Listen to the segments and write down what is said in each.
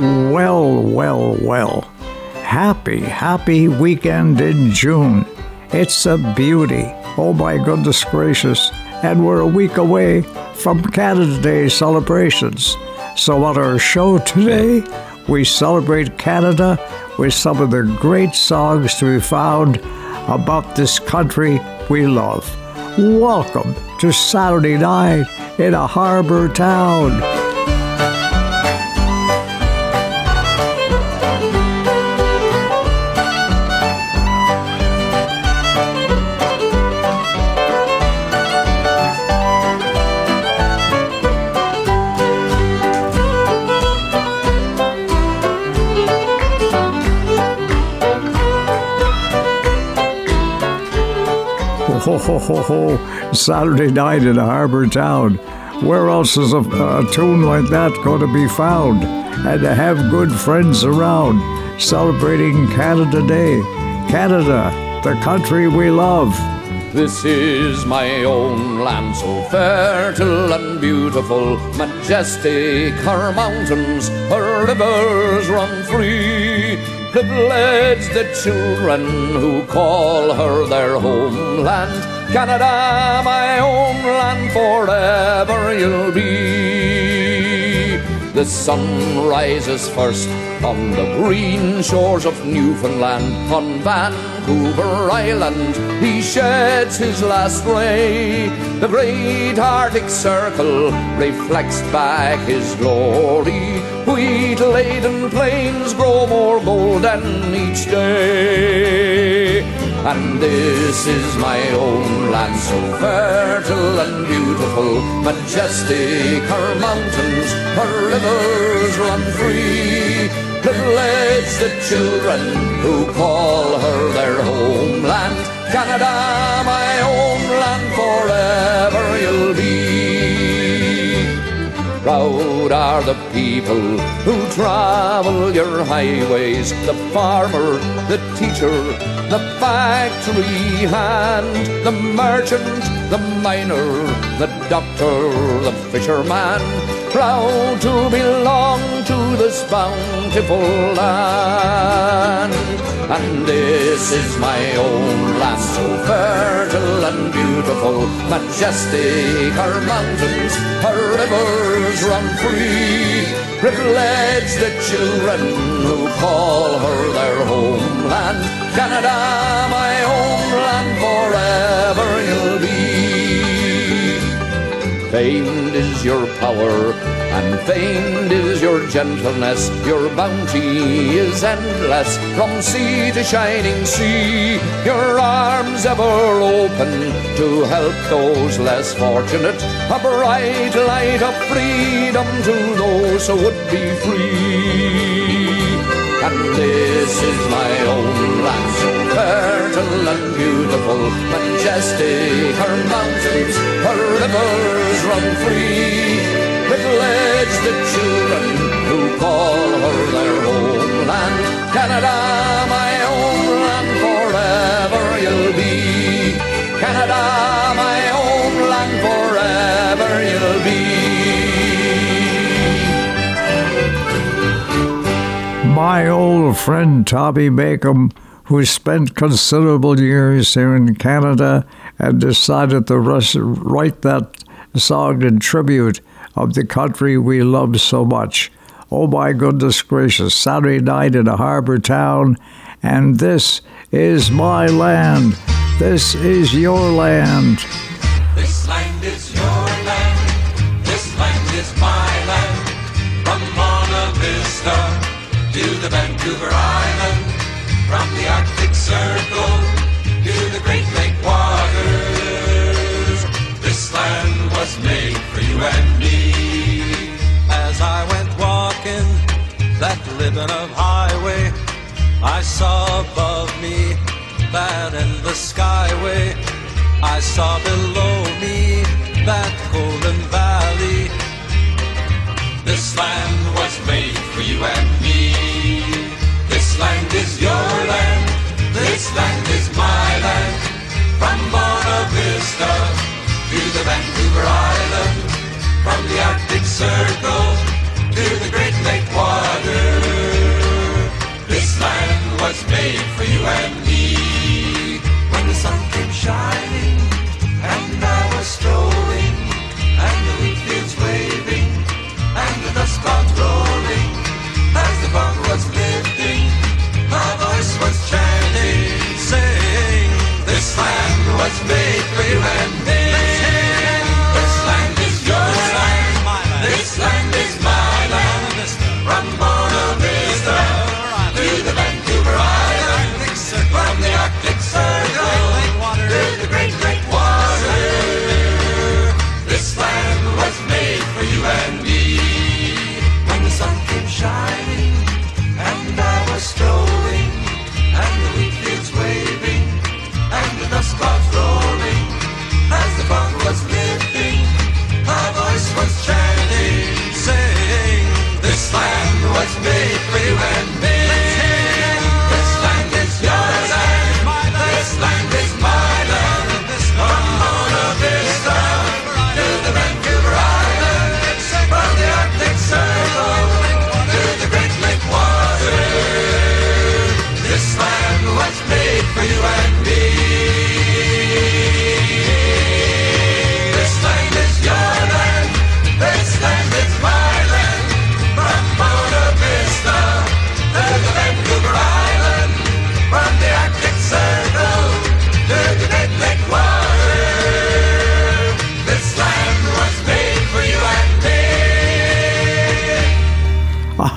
Well, well, well. Happy, happy weekend in June. It's a beauty. Oh my goodness gracious. And we're a week away from Canada Day celebrations. So, on our show today, we celebrate Canada with some of the great songs to be found about this country we love. Welcome to Saturday night in a harbor town. Ho, ho, ho, ho, Saturday night in a harbor town. Where else is a, a tune like that going to be found? And to have good friends around celebrating Canada Day. Canada, the country we love. This is my own land, so fertile and beautiful, majestic. Her mountains, her rivers run free. Privilege the children who call her their homeland. Canada, my homeland, forever you'll be. The sun rises first on the green shores of Newfoundland, on Vancouver Island. He sheds his last ray. The great Arctic Circle reflects back his glory. Wheat laden plains grow more golden each day. And this is my own land, so fertile and beautiful, majestic. Her mountains, her rivers run free. Privilege the children who call her their homeland. Canada, my homeland, forever you'll be. Proud are the people who travel your highways, the farmer, the teacher, the factory hand, the merchant, the miner, the doctor, the fisherman, proud to belong to this bountiful land. And this is my own land, so fertile and beautiful, majestic, her mountains, her rivers run free. Privilege the children who call her their homeland. Canada, my homeland, forever you'll be. Famed your power, and famed is your gentleness. Your bounty is endless, from sea to shining sea. Your arms ever open to help those less fortunate. A bright light of freedom to those who would be free. And this is my own land, so fertile and beautiful, majestic. Her mountains, her rivers run free. Privilege the children who call her their homeland. Canada, my homeland, forever you'll be. Canada, my homeland, forever you'll be. My old friend Tommy Makem, who spent considerable years here in Canada and decided to write that song in tribute of the country we love so much. Oh my goodness gracious, Saturday night in a harbor town, and this is my land. This is your land. This land is your land. This land is my land. From Monte Vista to the Vancouver Island. Circle to the Great Lake waters. This land was made for you and me. As I went walking that living of highway, I saw above me that endless skyway. I saw below me that golden valley. This land was made for you and me. This land is your land. This land is my land. From Bonavista to the Vancouver Island. From the Arctic Circle to the Great Lake Water. This land was made for you and me. When the sun came shining and I was strolling.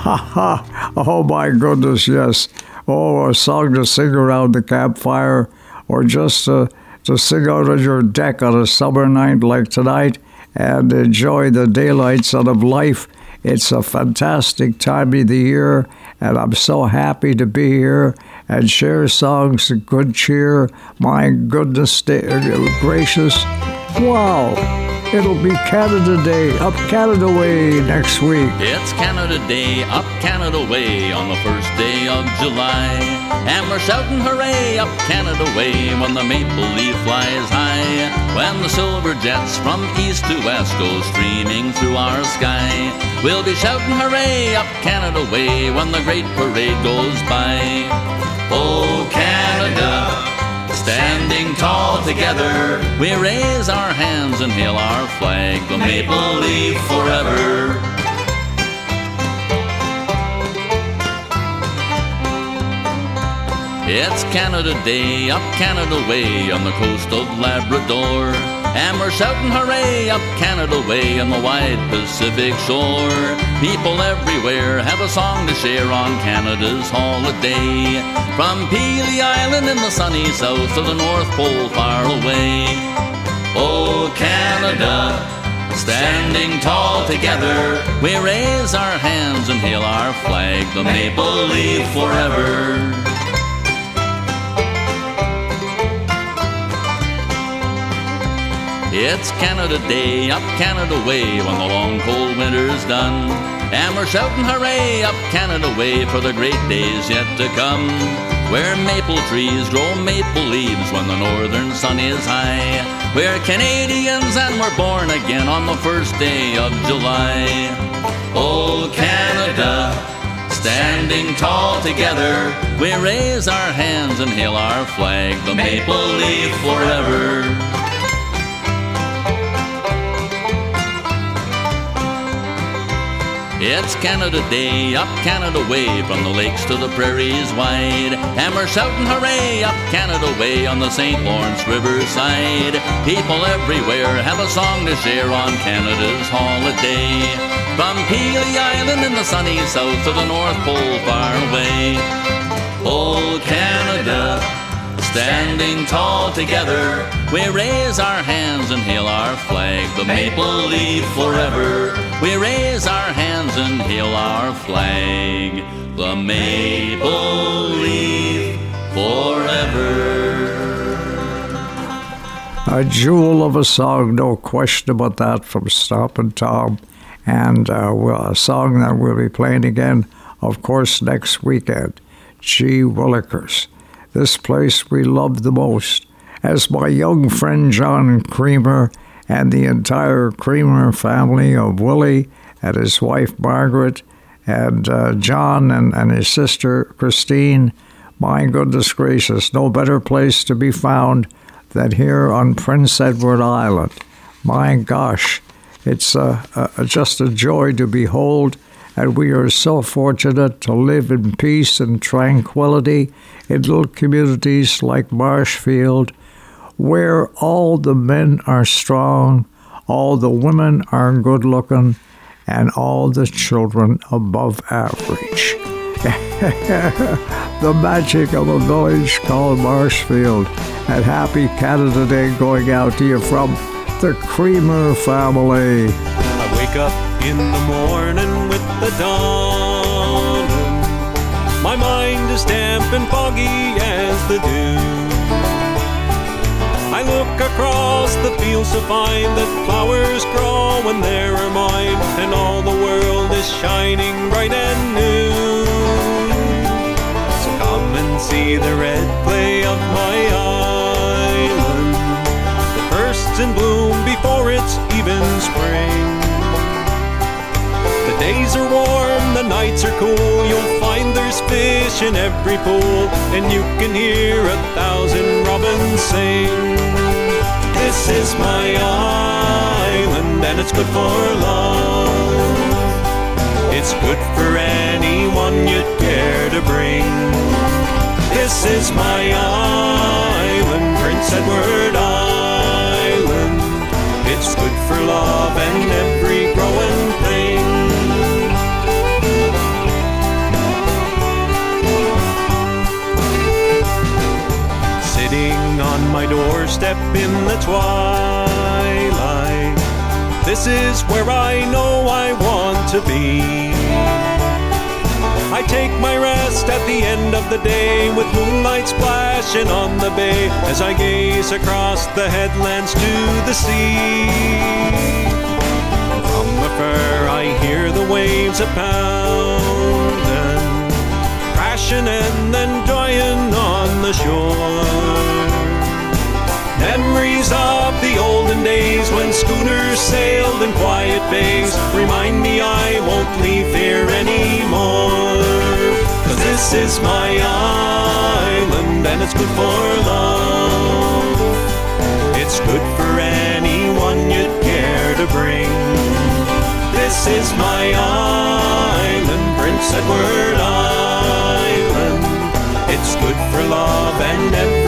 Waters. oh my goodness, yes. Oh, a song to sing around the campfire or just to, to sing out on your deck on a summer night like tonight and enjoy the daylights out of life. It's a fantastic time of the year, and I'm so happy to be here and share songs of good cheer. My goodness gracious. Wow. It'll be Canada Day, up Canada Way next week. It's Canada Day, up Canada Way on the first day of July. And we're shouting hooray, up Canada Way when the maple leaf flies high. When the silver jets from east to west go streaming through our sky. We'll be shouting hooray, up Canada Way when the great parade goes by. Oh, Canada. Standing tall together, we raise our hands and hail our flag, the maple leaf forever. It's Canada Day, up Canada Way on the coast of Labrador. And we're shouting hooray up Canada Way on the wide Pacific shore. People everywhere have a song to share on Canada's holiday. From Pelee Island in the sunny south to the North Pole far away. Oh, Canada, standing tall together, we raise our hands and hail our flag, the maple leaf forever. It's Canada Day, up Canada Way, when the long cold winter's done. And we're shouting hooray, up Canada Way, for the great days yet to come. Where maple trees grow maple leaves when the northern sun is high. We're Canadians and we're born again on the first day of July. Oh, Canada, standing tall together, we raise our hands and hail our flag, the maple leaf forever. It's Canada Day, up Canada Way, from the lakes to the prairies wide. And we're shouting hooray, up Canada Way on the St. Lawrence River side. People everywhere have a song to share on Canada's holiday. From Pelee Island in the sunny south to the North Pole far away. Old Canada, standing tall together, we raise our hands and hail our flag, the maple leaf forever. We raise our hands and hail our flag, the maple leaf forever. A jewel of a song, no question about that, from Stompin' Tom. And uh, a song that we'll be playing again, of course, next weekend. Gee Willikers. This place we love the most. As my young friend John Creamer and the entire Creamer family of Willie and his wife Margaret and uh, John and, and his sister Christine. My goodness gracious, no better place to be found than here on Prince Edward Island. My gosh, it's uh, uh, just a joy to behold, and we are so fortunate to live in peace and tranquility in little communities like Marshfield where all the men are strong, all the women are good looking, and all the children above average. the magic of a village called Marshfield. And happy Canada Day going out to you from the Creamer family. I wake up in the morning the dawn. My mind is damp and foggy as the dew. I look across the fields to find that flowers grow when there are mine, and all the world is shining bright and new. So come and see the red clay of my island, the first in bloom before it's even spring. Days are warm, the nights are cool. You'll find there's fish in every pool, and you can hear a thousand robins sing. This is my island and it's good for love. It's good for anyone you'd care to bring. This is my island, Prince Edward Island. It's good for love and every in the twilight. This is where I know I want to be. I take my rest at the end of the day with moonlight splashing on the bay as I gaze across the headlands to the sea. From afar I hear the waves pounding, crashing and then dying on the shore. Memories of the olden days when schooners sailed in quiet bays remind me I won't leave here anymore. Cause this is my island and it's good for love. It's good for anyone you'd care to bring. This is my island, Prince Edward Island. It's good for love and every growing thing.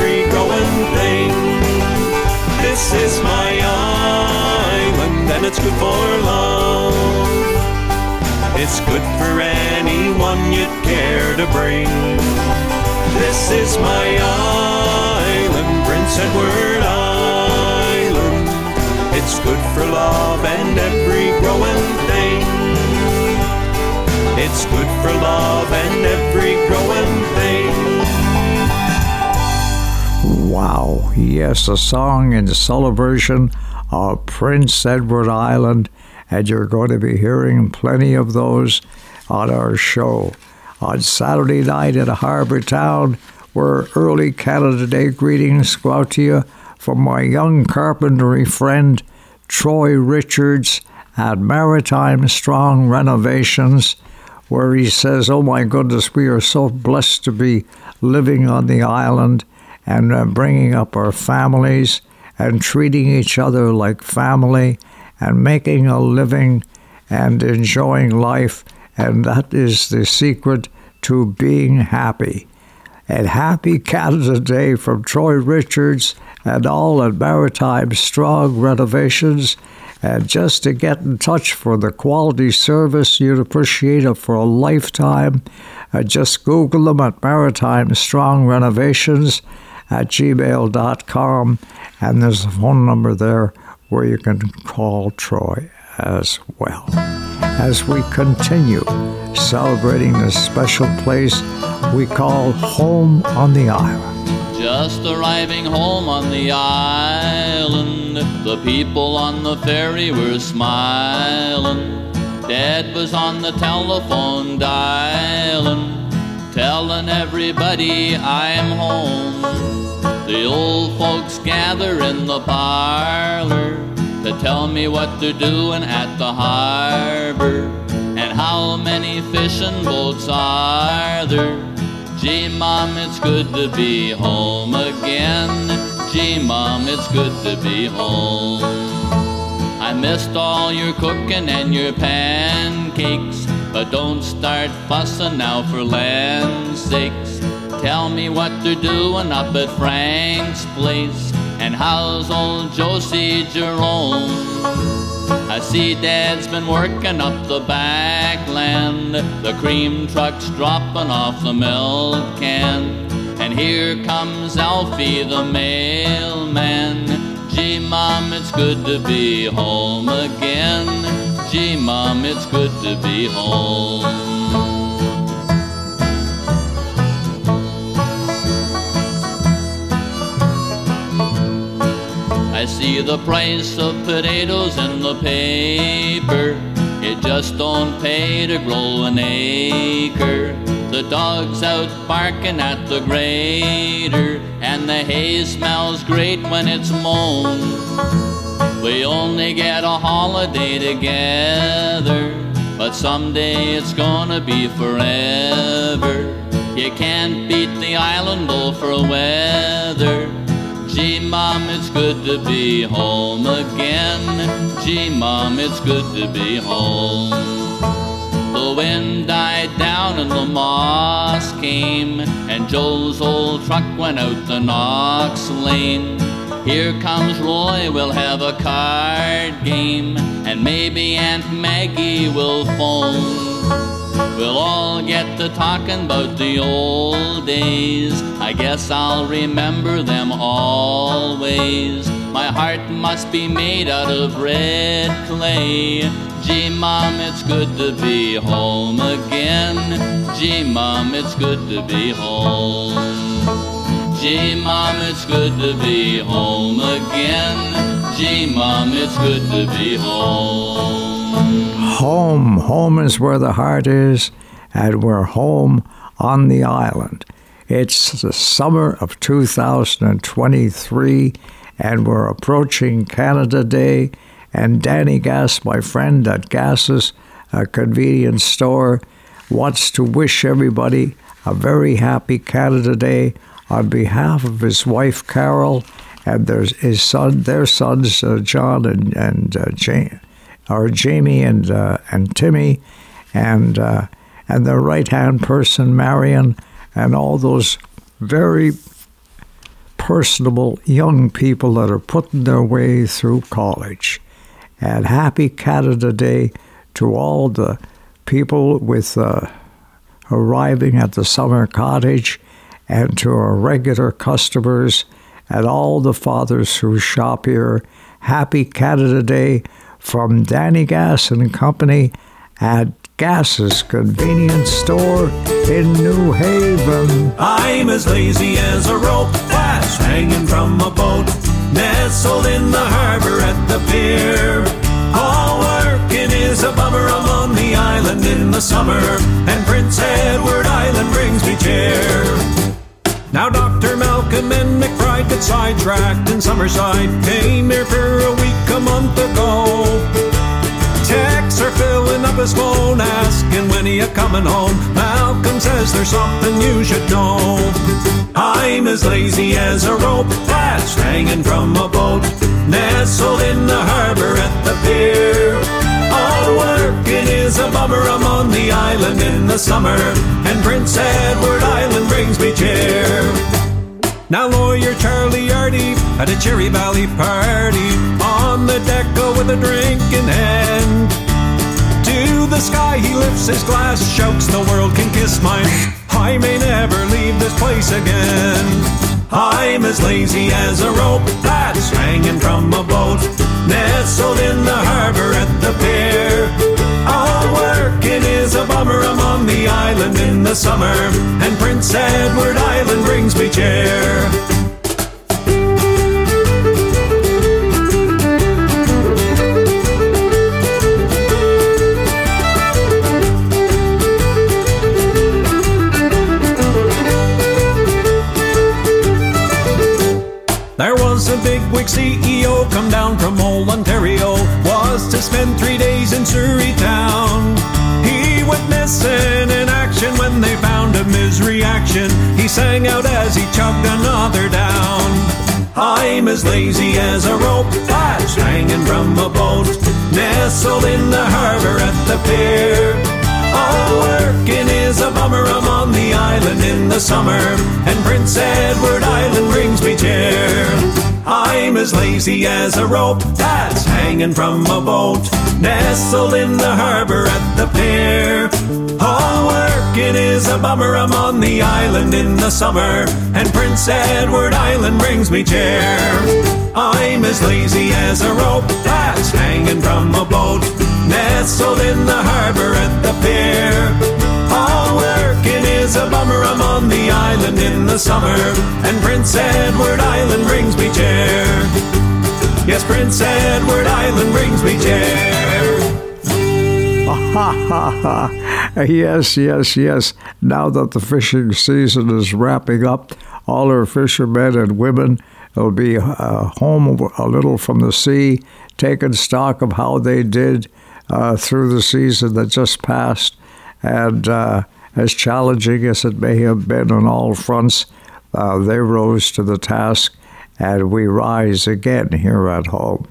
This is my island and it's good for love. It's good for anyone you'd care to bring. This is my island, Prince Edward Island. It's good for love and every growing thing. It's good for love and every growing thing. Wow, yes, a song in celebration of Prince Edward Island, and you're going to be hearing plenty of those on our show. On Saturday night at Harbour Town, where early Canada Day greetings go out to you from my young carpentry friend Troy Richards at Maritime Strong Renovations, where he says, Oh my goodness, we are so blessed to be living on the island and uh, bringing up our families and treating each other like family and making a living and enjoying life. And that is the secret to being happy. And happy Canada Day from Troy Richards and all at Maritime Strong Renovations. And just to get in touch for the quality service, you'd appreciate it for a lifetime. Uh, just Google them at Maritime Strong Renovations at gmail.com. And there's a phone number there where you can call Troy as well. As we continue celebrating this special place we call home on the island. Just arriving home on the island, the people on the ferry were smiling. Dad was on the telephone dialing, telling everybody I'm home. The old folks gather in the parlor to tell me what they're doing at the harbor and how many fishing boats are there. Gee, Mom, it's good to be home again. Gee, Mom, it's good to be home. I missed all your cooking and your pancakes, but don't start fussing now for land's sakes. Tell me what they're doing up at Frank's place, and how's old Josie Jerome? I see Dad's been working up the back land. the cream truck's dropping off the milk can, and here comes Alfie the mailman. Gee, Mom, it's good to be home again. Gee, Mom, it's good to be home. I see the price of potatoes in the paper. It just don't pay to grow an acre. The dog's out barking at the grader, and the hay smells great when it's mown. We only get a holiday together, but someday it's gonna be forever. You can't beat the island though for weather. Gee, Mom, it's good to be home again. Gee, Mom, it's good to be home. The wind died down and the moss came, and Joe's old truck went out the Knox Lane. Here comes Roy, we'll have a card game, and maybe Aunt Maggie will phone. We'll all get to talking about the old days. I guess I'll remember them always. My heart must be made out of red clay. Gee, Mom, it's good to be home again. Gee, Mom, it's good to be home. Gee, Mom, it's good to be home again. Gee, Mom, it's good to be home. Home, home is where the heart is, and we're home on the island. It's the summer of 2023, and we're approaching Canada Day. And Danny Gas, my friend at Gas's uh, convenience store, wants to wish everybody a very happy Canada Day on behalf of his wife Carol and there's his son, their sons uh, John and and uh, Jane, or Jamie and uh, and Timmy, and uh, and their right hand person Marion, and all those very personable young people that are putting their way through college. And happy Canada Day to all the people with uh, arriving at the summer cottage and to our regular customers and all the fathers who shop here. Happy Canada Day from Danny Gas and Company at Gas's convenience store in New Haven. I'm as lazy as a rope that's hanging from a boat, nestled in the harbor at the pier. All working is a bummer. I'm on the island in the summer, and Prince Edward Island brings me cheer. Now Dr. Malcolm and McBride got sidetracked in Summerside. Came here for a week a month ago. Texts are filling up his phone, asking when he a coming home. Malcolm says there's something you should know. I'm as lazy as a rope that's hanging from a boat, nestled in the harbor at the pier. Working is a bummer. I'm on the island in the summer, and Prince Edward Island brings me cheer. Now lawyer Charlie Yardy at a Cherry Valley party on the deck with a drink in hand. To the sky he lifts his glass, shouts the world can kiss mine. I may never leave this place again. I'm as lazy as a rope that's hanging from a boat, nestled in the harbor at the pier. A bummer. I'm on the island in the summer, and Prince Edward Island brings me cheer. There was a big wig CEO come down from old Ontario, was to spend three days in Surrey town. Missing in action when they found him his reaction. He sang out as he chugged another down. I'm as lazy as a rope that's hanging from a boat, nestled in the harbor at the pier. All working is a bummer. I'm on the island in the summer, and Prince Edward Island brings me cheer. I'm as lazy as a rope that's hanging from a boat, nestled in the harbor at the pier. All working is a bummer. I'm on the island in the summer, and Prince Edward Island brings me cheer. I'm as lazy as a rope that's hanging from a boat, nestled in the harbor at the pier. Is a bummer. I'm on the island in the summer, and Prince Edward Island brings me cheer. Yes, Prince Edward Island brings me cheer. Ha ha ha. Yes, yes, yes. Now that the fishing season is wrapping up, all our fishermen and women will be uh, home a little from the sea, taking stock of how they did uh, through the season that just passed. And uh, as challenging as it may have been on all fronts, uh, they rose to the task, and we rise again here at home.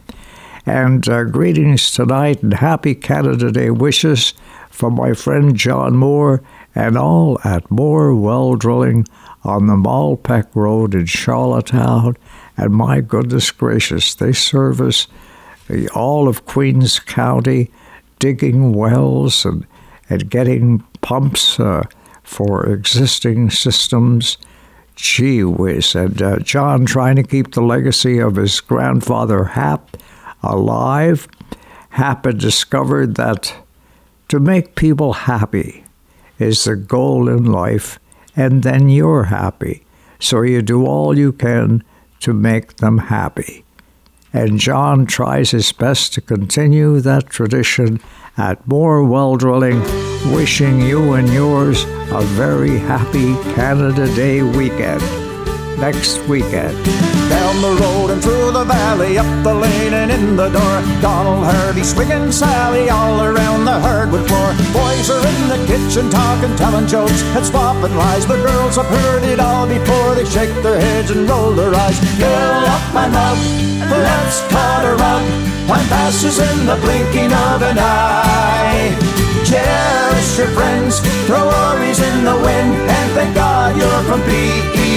And uh, greetings tonight and happy Canada Day wishes from my friend John Moore and all at Moore Well Drilling on the Malpeque Road in Charlottetown. And my goodness gracious, they service all of Queens County, digging wells and, and getting pumps uh, for existing systems. Gee whiz. And uh, John, trying to keep the legacy of his grandfather Hap alive, Hap had discovered that to make people happy is the goal in life, and then you're happy. So you do all you can to make them happy. And John tries his best to continue that tradition at more well drilling, wishing you and yours a very happy Canada Day weekend. Next weekend. Down the road and through the valley, up the lane and in the door. Donald Hardy swinging Sally all around the hardwood floor. Boys are in the kitchen talking, telling jokes and swapping lies. The girls have heard it all before they shake their heads and roll their eyes. Fill up my mug, let's cut a rug. Time passes in the blinking of an eye. Cherish your friends, throw worries in the wind, and thank God you're from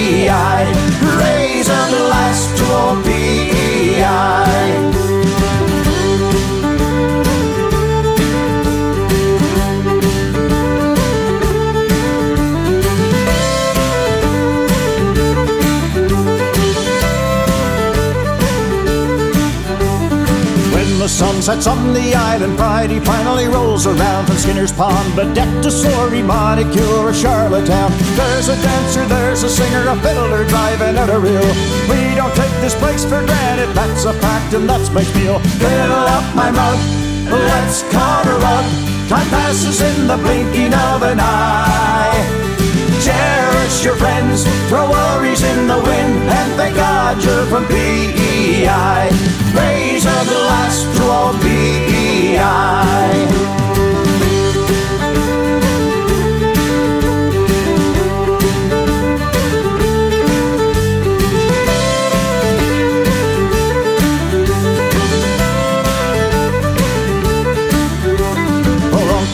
PEI. Raise a glass to old PEI. The sun sets on the island, Friday finally rolls around from Skinner's Pond, Badette to Souris, Monicure, or Charlottetown. There's a dancer, there's a singer, a fiddler driving at a reel. We don't take this place for granted, that's a fact, and that's my spiel. Fill up my mug, let's cut a rug. Time passes in the blinking of an eye. Cherish your friends, throw worries in the wind, and thank God you're from PEI. Raise the last to all PEI.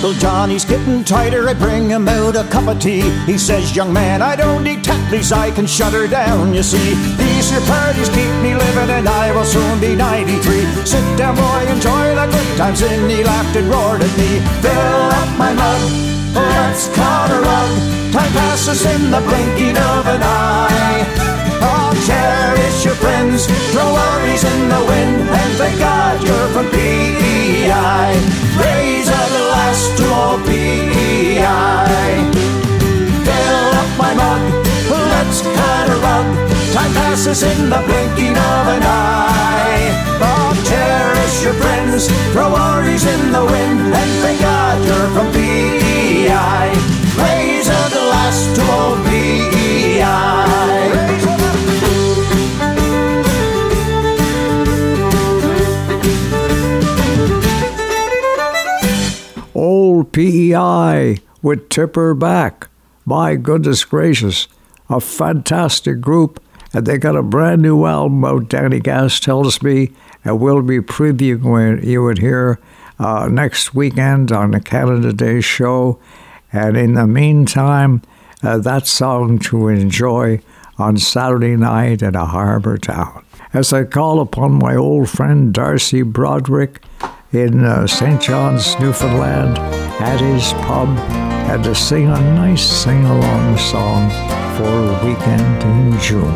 Uncle Johnny's getting tighter. I bring him out a cup of tea. He says, Young man, I don't need Tetley's, I can shut her down, you see. These here parties keep me living, and I will soon be 93. Sit down, boy, enjoy the good times. And he laughed and roared at me. Fill up my mug, let's cut a rug. Time passes in the blinking of an eye. Oh, cherish your friends, throw worries in the wind, and thank God you're from PEI. All PEI. Fill up my mug, let's cut a rug. Time passes in the blinking of an eye. Oh, cherish your friends, throw worries in the wind, and thank God you're from PEI. Raise a glass to all PEI. PEI with Tipper back. My goodness gracious, a fantastic group. And they got a brand new album out, Danny Gas tells me, and we'll be previewing you would hear uh, next weekend on the Canada Day show. And in the meantime, uh, that song to enjoy on Saturday night in a harbor town. As I call upon my old friend Darcy Broderick in uh, St. John's, Newfoundland, at his pub, had to sing a nice sing along song for a weekend in June.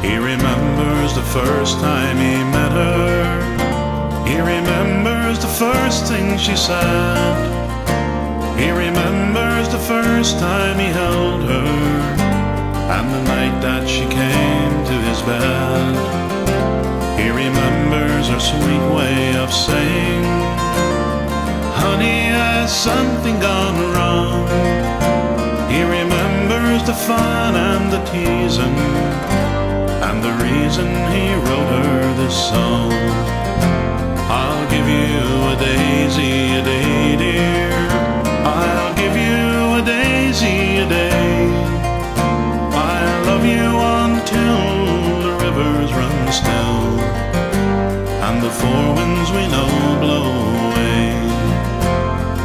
He remembers the first time he met her. He remembers the first thing she said. He remembers the first time he held her. And the night that she came to his bed. He remembers her sweet way of saying, Honey, has something gone wrong? He remembers the fun and the teasing, and the reason he wrote her this song. I'll give you a daisy a day, the four winds we know blow away.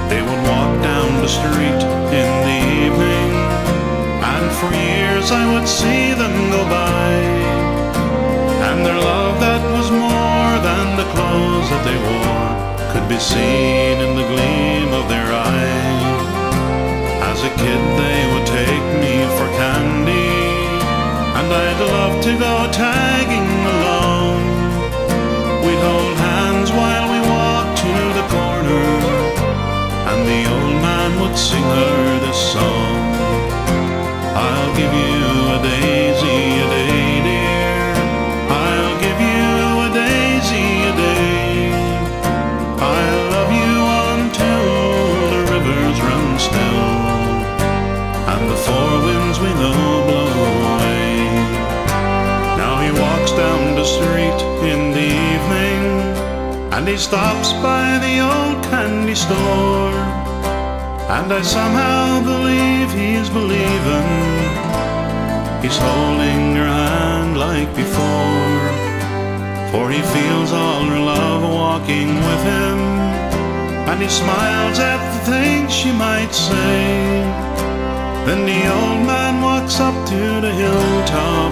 They would walk down the street in the evening, and for years I would see them go by. And their love that was more than the clothes that they wore could be seen in the gleam of their eyes. As a kid, they would take me for candy, and I'd love to go tagging along. The old man would sing her this song. I'll give you a daisy a day, dear. I'll give you a daisy a day. I'll love you until the rivers run still and the four winds we know blow away. Now he walks down the street in the evening and he stops by the old candy store. And I somehow believe he's believing he's holding her hand like before. For he feels all her love walking with him, and he smiles at the things she might say. Then the old man walks up to the hilltop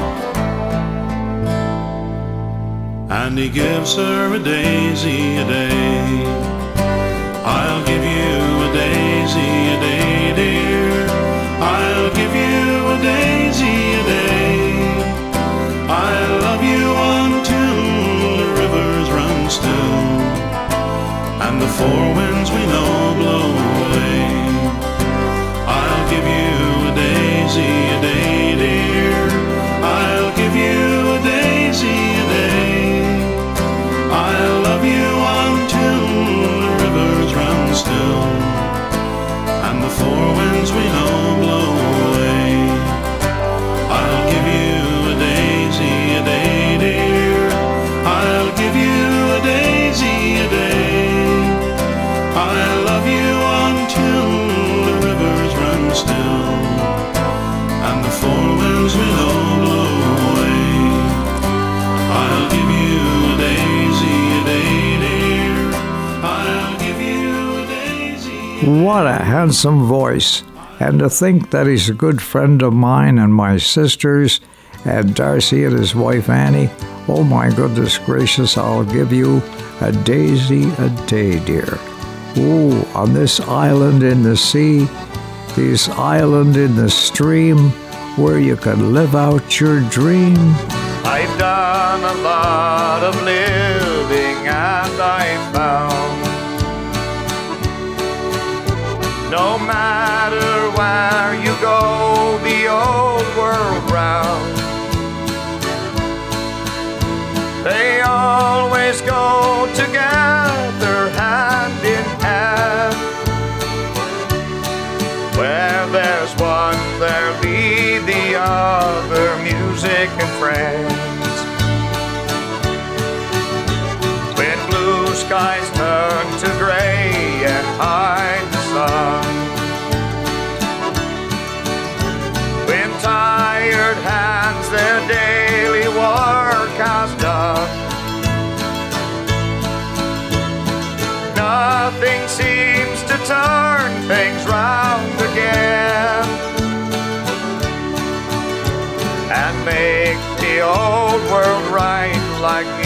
and he gives her a daisy a day. Four winds What a handsome voice. And to think that he's a good friend of mine and my sister's, and Darcy and his wife Annie. Oh my goodness gracious, I'll give you a daisy a day, dear. Ooh, on this island in the sea, this island in the stream, where you can live out your dream. I've done a lot of living and I found matter where you go, the old world round, they always go together hand in hand. Where there's one, there'll be the other, music and friends. Turn things round again. And make the old world right like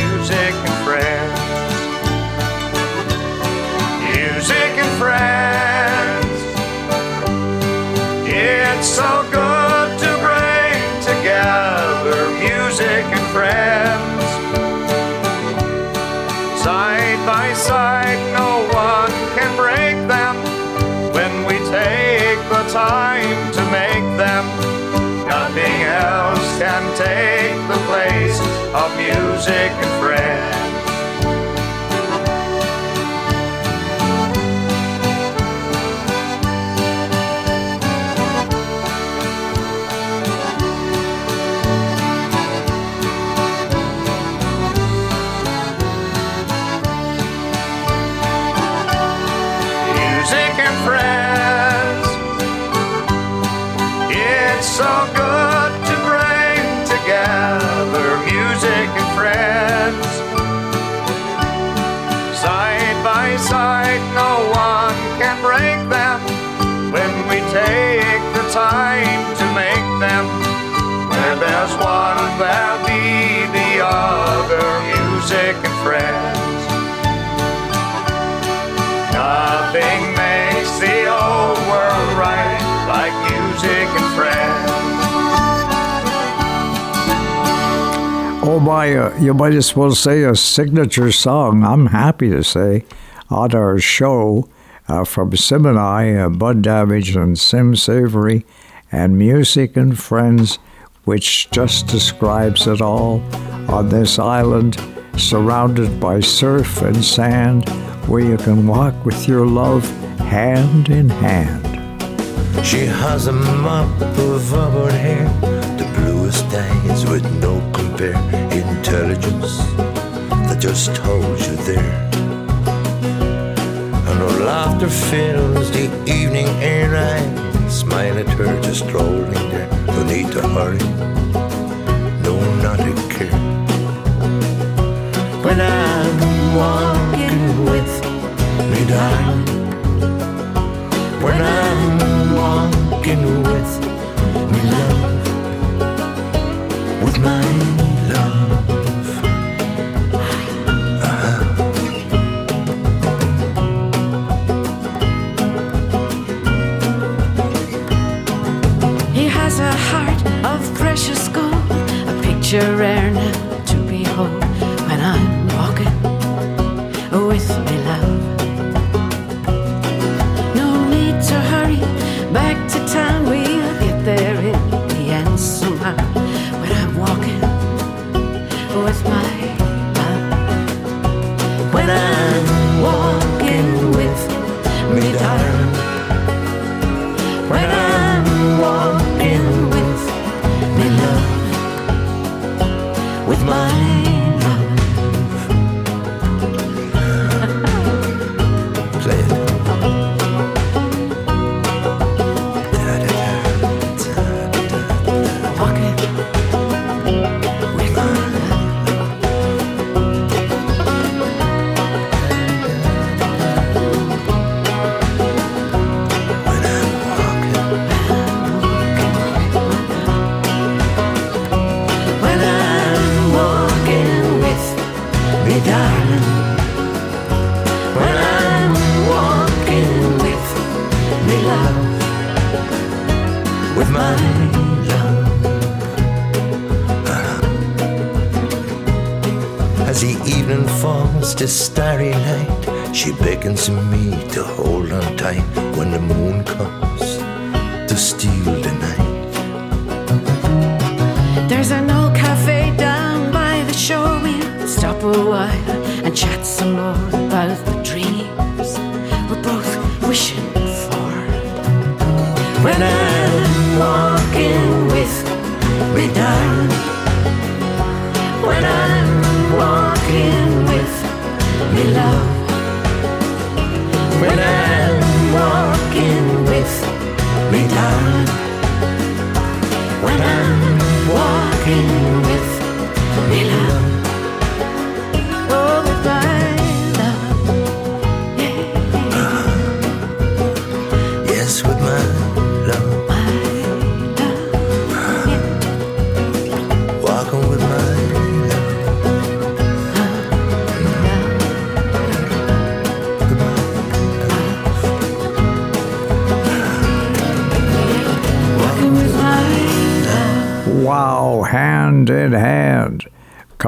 music friends. Oh my, uh, you might as well say a signature song, I'm happy to say, on our show uh, from Sim and I, uh, Bud Damage and Sim Savory, and Music and Friends, which just describes it all on this island surrounded by surf and sand where you can walk with your love hand in hand. She has a mop of auburn hair, the bluest eyes with no compare, intelligence that just holds you there. And her laughter fills the evening air. I smile at her just strolling there. No need to hurry, no, not a care. When I'm walking with me, darling. When I'm walking with me, love. With my love. He has a heart of precious gold, a picture rare now starry light, she beckons me to hold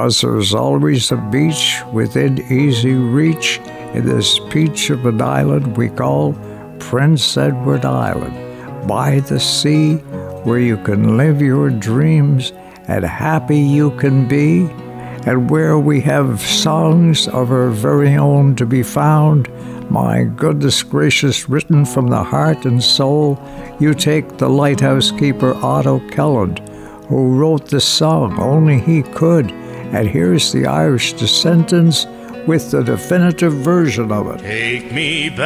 Cause there's always a beach within easy reach in this peach of an island we call Prince Edward Island. By the sea, where you can live your dreams and happy you can be, and where we have songs of our very own to be found. My goodness gracious, written from the heart and soul, you take the lighthouse keeper Otto Kelland, who wrote the song, only he could, and here's the Irish descendants with the definitive version of it. Take me back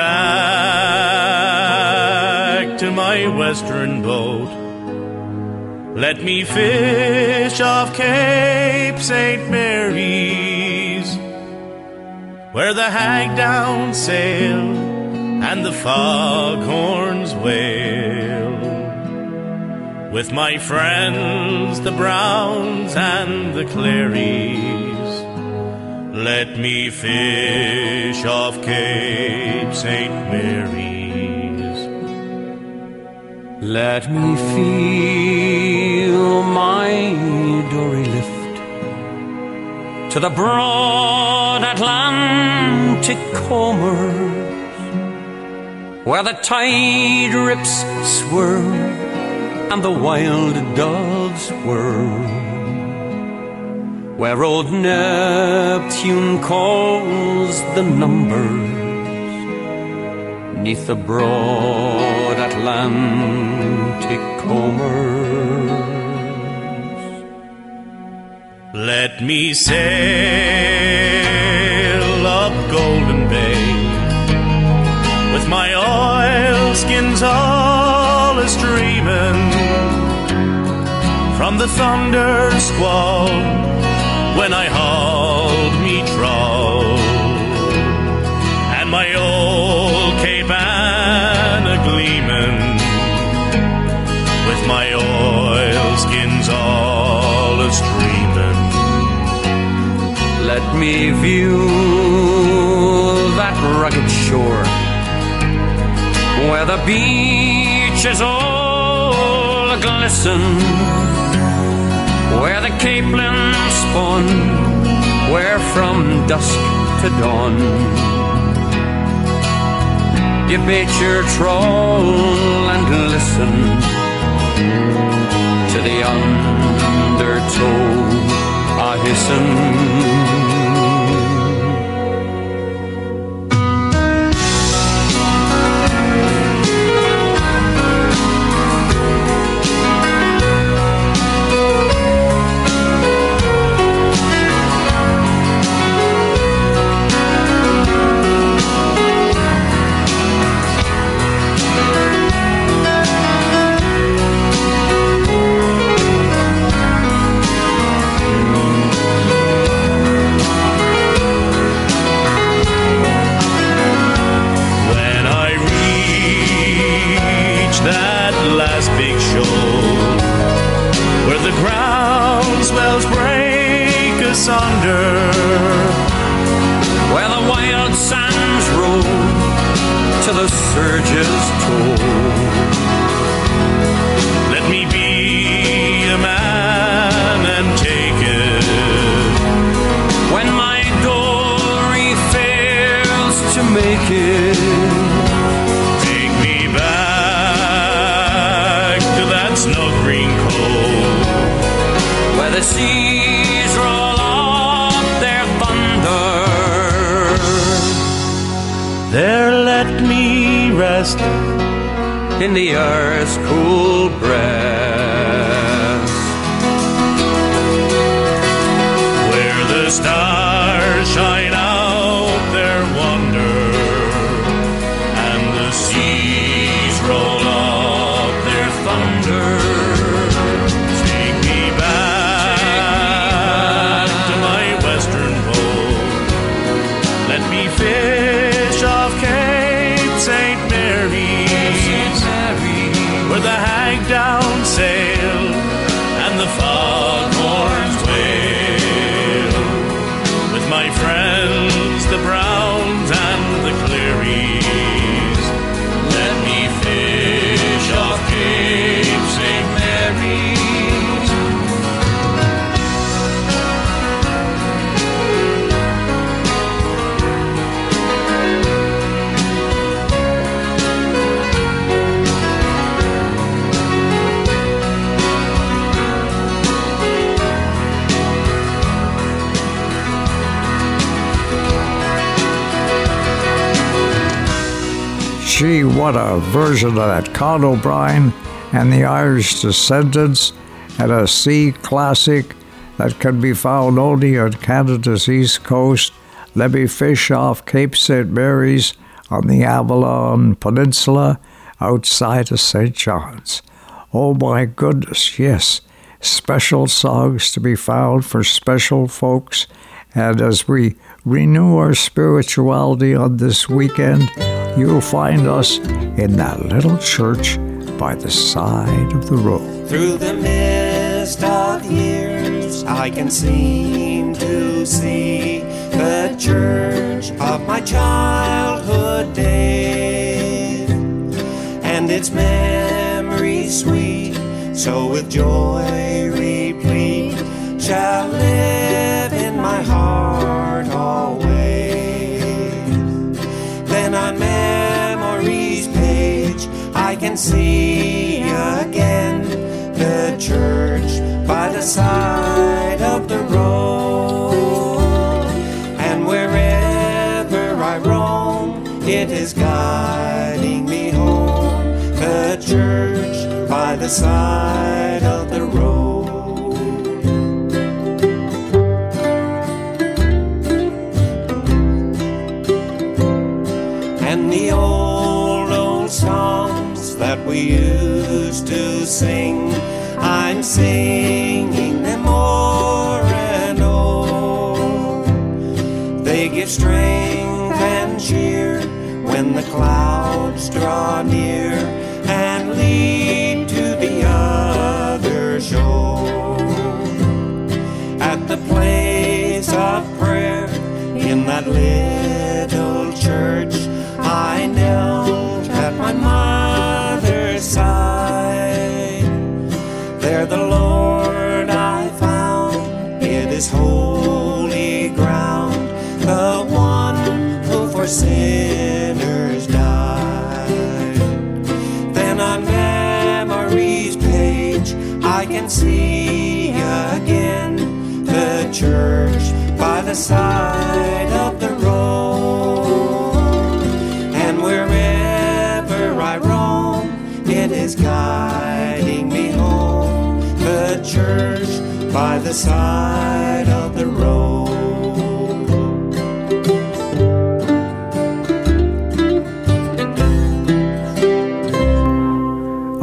to my western boat. Let me fish off Cape St. Mary's, where the hagdown sail and the foghorns wail. With my friends, the Browns and the Clearys, let me fish off Cape St. Mary's. Let me feel my dory lift to the broad Atlantic combers where the tide rips swirl and the wild doves whirl, where old Neptune calls the numbers neath the broad Atlantic combers. Let me sail up Golden Bay with my oilskins all from the thunder squall when I hauled me trawl and my old Cape Anna gleaming with my oilskins all a streaming. Let me view that rugged shore where the beaches all a glisten, where the capelin spun, where from dusk to dawn you bait your trawl and listen to the undertow a hissing. The surge's toll. Rest in the earth's cool what a version of that. Con O'Brien and the Irish Descendants and a C classic that can be found only on Canada's east coast. Let me fish off Cape St. Mary's on the Avalon Peninsula outside of St. John's. Oh my goodness, yes. Special songs to be found for special folks. And as we renew our spirituality on this weekend, you'll find us in that little church by the side of the road. Through the mist of years, I can seem to see the church of my childhood days, and its memories sweet. So with joy replete, shall live in my my heart always. I can see again the church by the side of the road. And wherever I roam, it is guiding me home. The church by the side of the road. We used to sing, I'm singing them o'er and o'er. They give strength and cheer when the clouds draw near the side of the road. And wherever I roam, it is guiding me home. The church by the side of the road.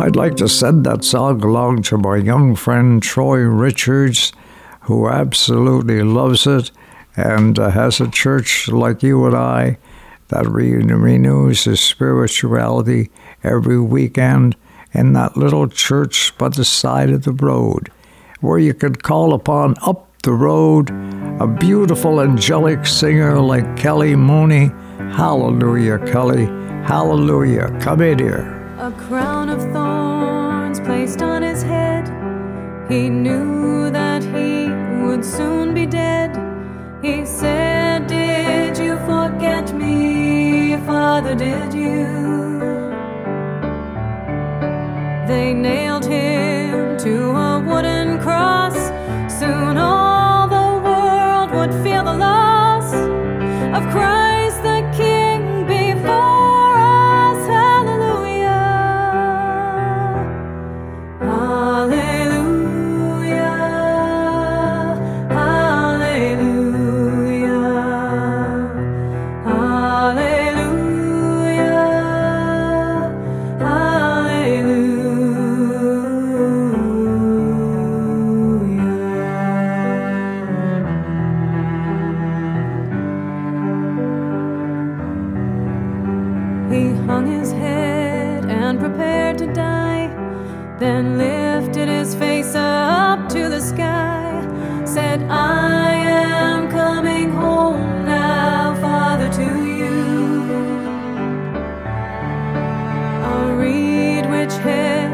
I'd like to send that song along to my young friend Troy Richards, who absolutely loves it and uh, has a church like you and I that re- renews his spirituality every weekend in that little church by the side of the road, where you could call upon up the road a beautiful angelic singer like Kelly Mooney. Hallelujah, Kelly. Hallelujah. Come in here. A crown of thorns placed on his head. He knew that he would soon be dead. He said, Did you forget me, Father? Did you? They nailed him to a wooden cross. Soon all the world would feel the loss of Christ He hung his head and prepared to die, then lifted his face up to the sky, said, I am coming home now, Father, to you. A reed which held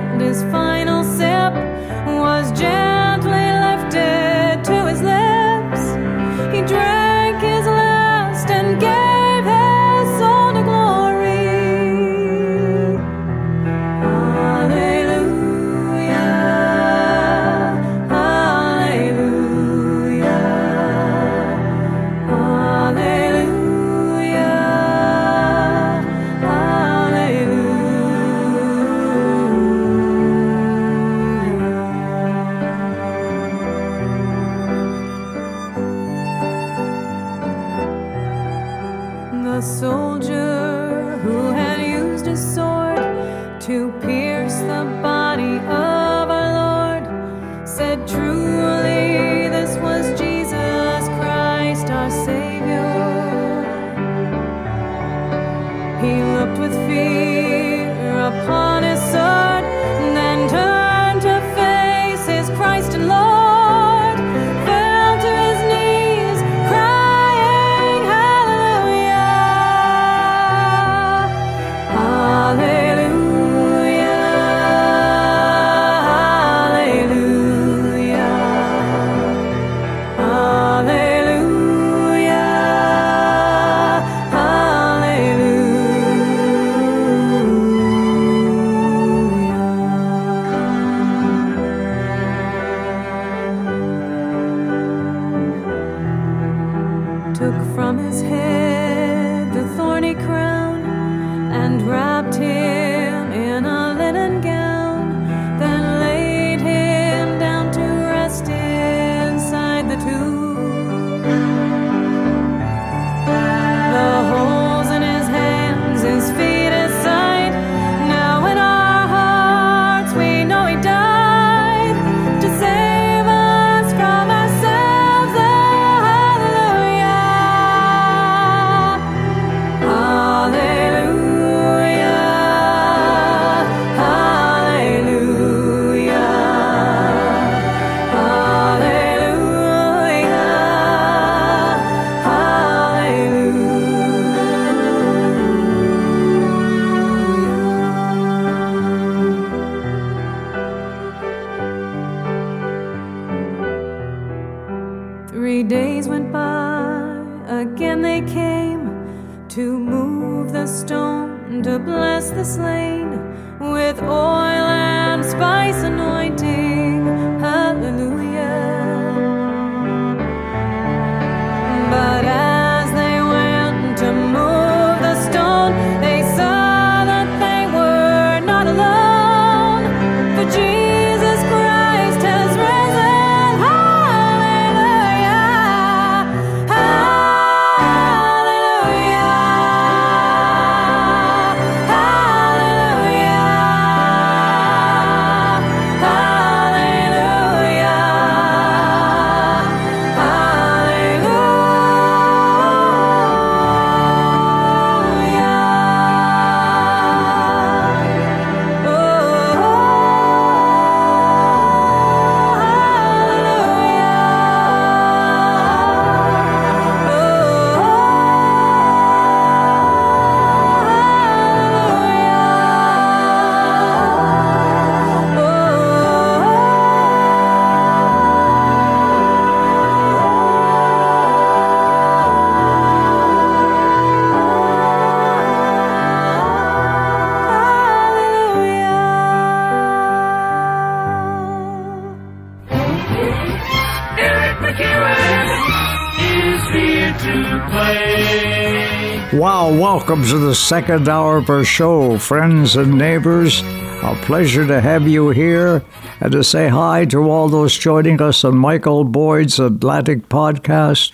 welcome to the second hour of our show, friends and neighbors. A pleasure to have you here and to say hi to all those joining us on Michael Boyd's Atlantic podcast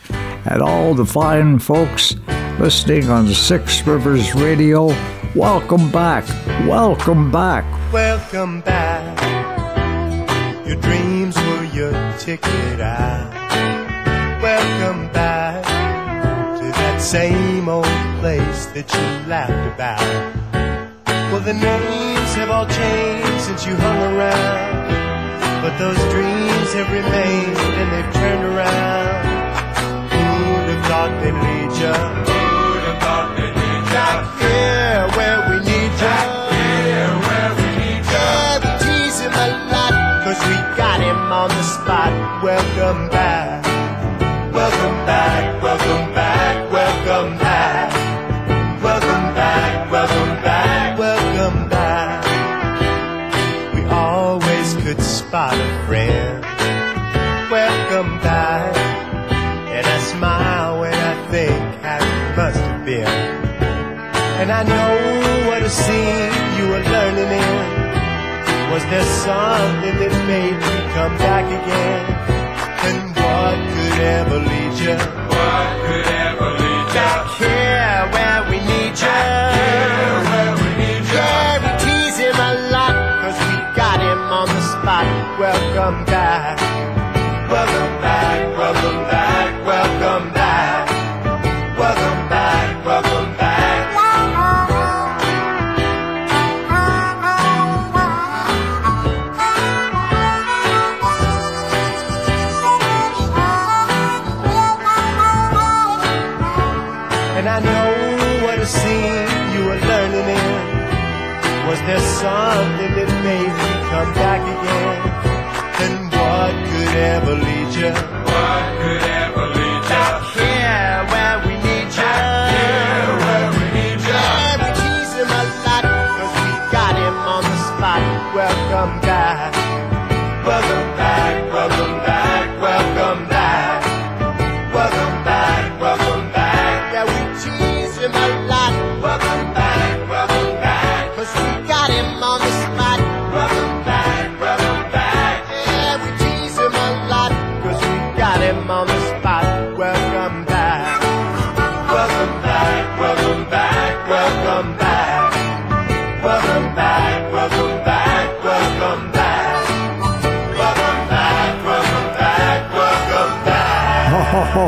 and all the fine folks listening on Six Rivers Radio. Welcome back. Welcome back. Welcome back. Your dreams were your ticket out. Welcome same old place that you laughed about. Well, the names have all changed since you hung around. But those dreams have remained and they've turned around. Who'd have thought they'd lead ya? Who'd have thought they'd lead ya? Back here where we need ya. Back here where we need ya. Yeah, we tease him a lot, cause we got him on the spot. Welcome back. Welcome back, welcome back, And I know what a scene you were learning in. Was there something that made you come back again? And what could ever lead you? What could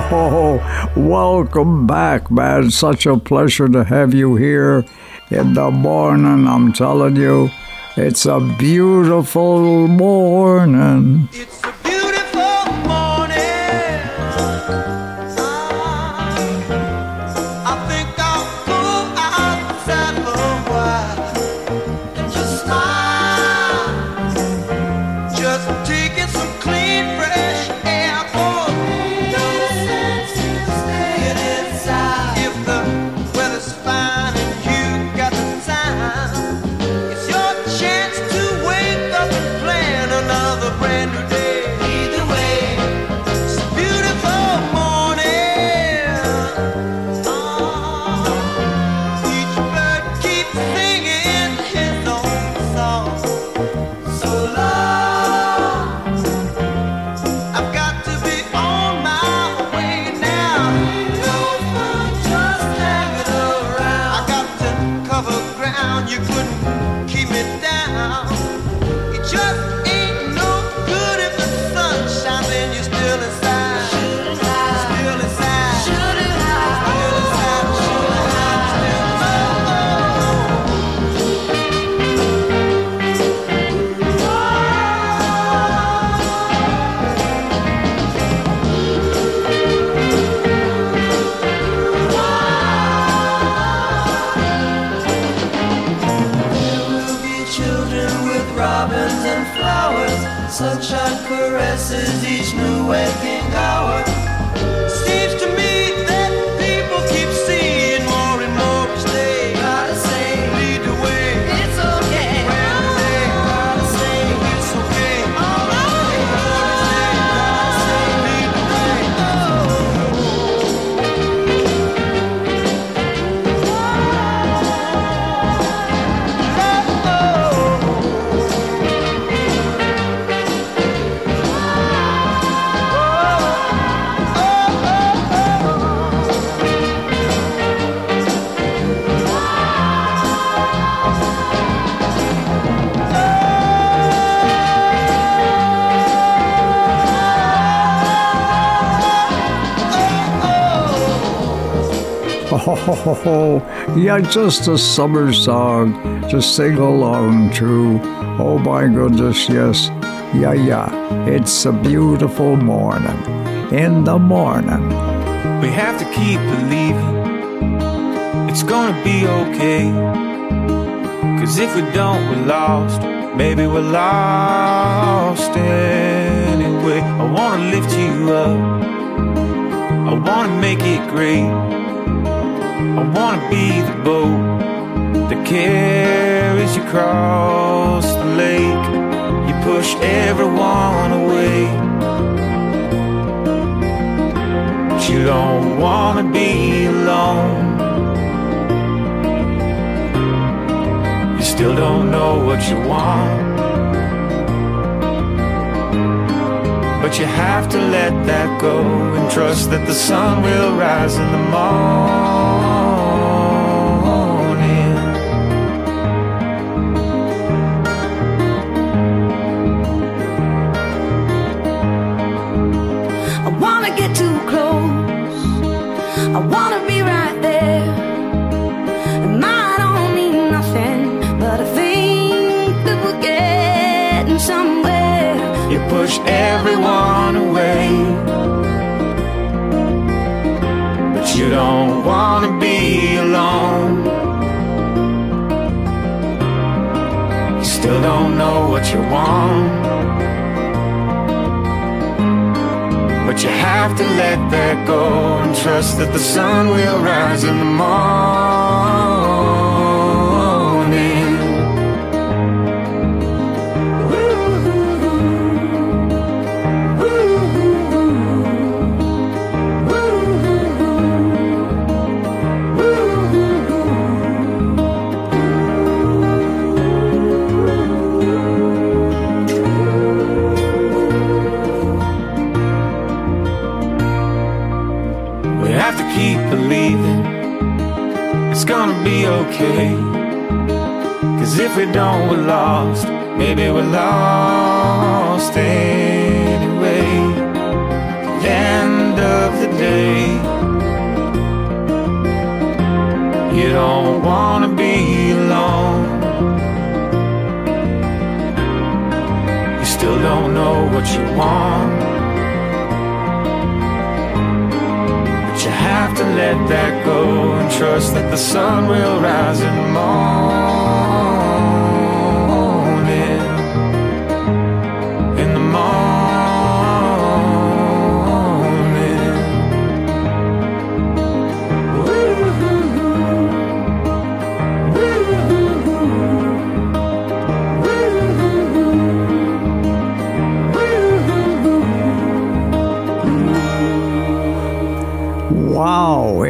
Oh, welcome back, man. Such a pleasure to have you here in the morning. I'm telling you, it's a beautiful morning. I Oh, yeah, just a summer song to sing along to. Oh my goodness, yes. Yeah, yeah. It's a beautiful morning. In the morning. We have to keep believing it's gonna be okay. Cause if we don't, we're lost. Maybe we're lost anyway. I wanna lift you up, I wanna make it great. Wanna be the boat that carries you across the lake. You push everyone away. But you don't wanna be alone. You still don't know what you want. But you have to let that go and trust that the sun will rise in the morning. Push everyone away. But you don't wanna be alone. You still don't know what you want. But you have to let that go and trust that the sun will rise in the morning. Gonna be okay. Cause if we don't, we're lost. Maybe we're lost anyway. End of the day, you don't wanna be alone. You still don't know what you want. To let that go and trust that the sun will rise in the morning.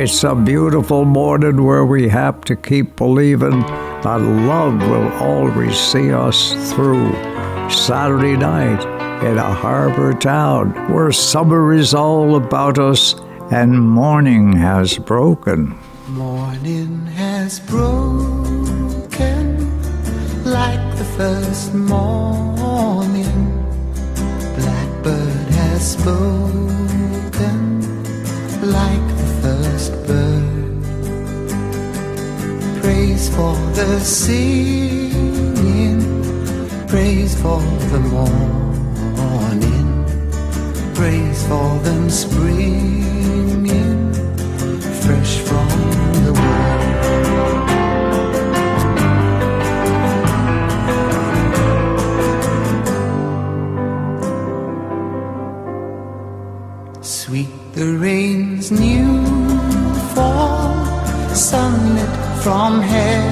It's a beautiful morning where we have to keep believing that love will always see us through. Saturday night in a harbor town where summer is all about us and morning has broken. Morning has broken like the first morning. Blackbird has spoken for the singing, praise for the morning, praise for them springing fresh from the world. Sweet the rain's new fall, sunlit from heaven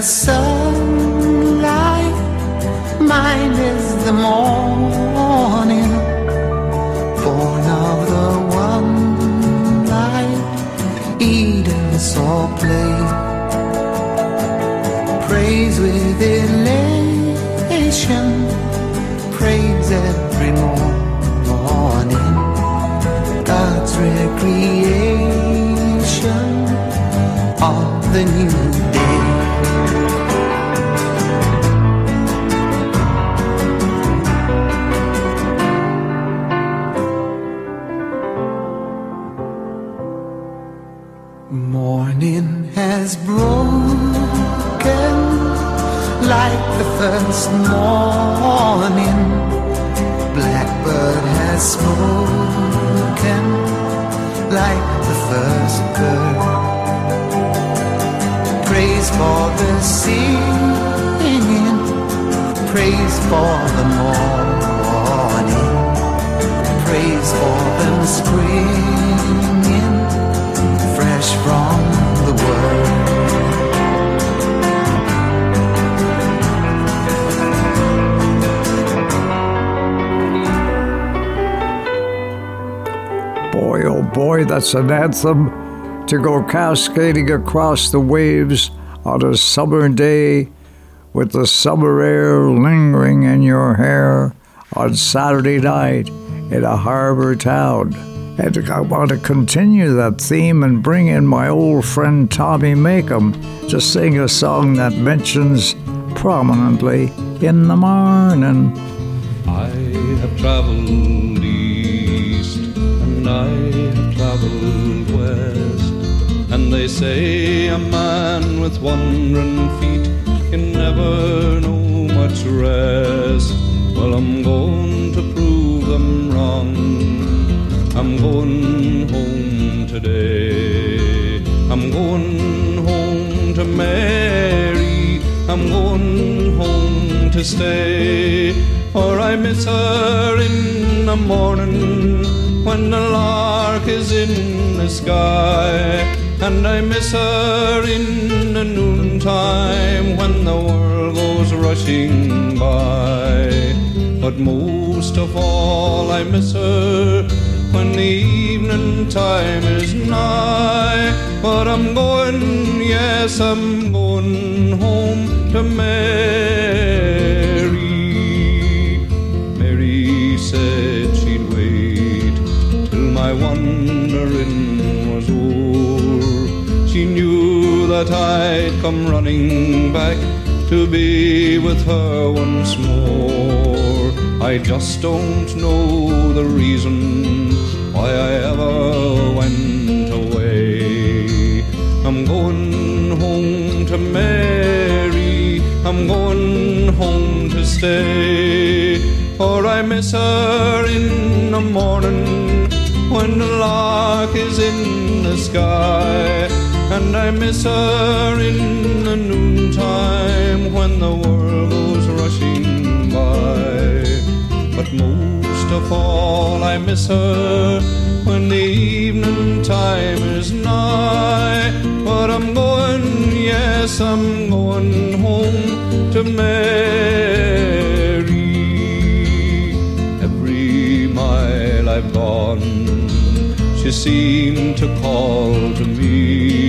the sunlight, mine is the morning, born of the one light, Eden saw play. Praise with elation, praise every morning, God's recreation of the new for the morning, praise for them springing fresh from the word. Boy, oh boy, that's an anthem to go cascading across the waves on a summer day with the summer air lingering in your hair on Saturday night in a harbor town. And I want to continue that theme and bring in my old friend Tommy Makem to sing a song that mentions prominently in the morning. I have traveled east and I have traveled west, and they say a man with wandering feet never know much rest. Well, I'm going to prove them wrong. I'm going home today. I'm going home to Mary. I'm going home to stay. For I miss her in the morning when the lark is in the sky. And I miss her in the noontime when the world goes rushing by. But most of all, I miss her when the evening time is nigh. But I'm going, yes, I'm going home to Mary. That I'd come running back to be with her once more. I just don't know the reason why I ever went away. I'm going home to Mary. I'm going home to stay. For I miss her in the morning when the lark is in the sky. And I miss her in the noontime when the world goes rushing by. But most of all, I miss her when the evening time is nigh. But I'm going, yes, I'm going home to Mary. Every mile I've gone, she seemed to call to me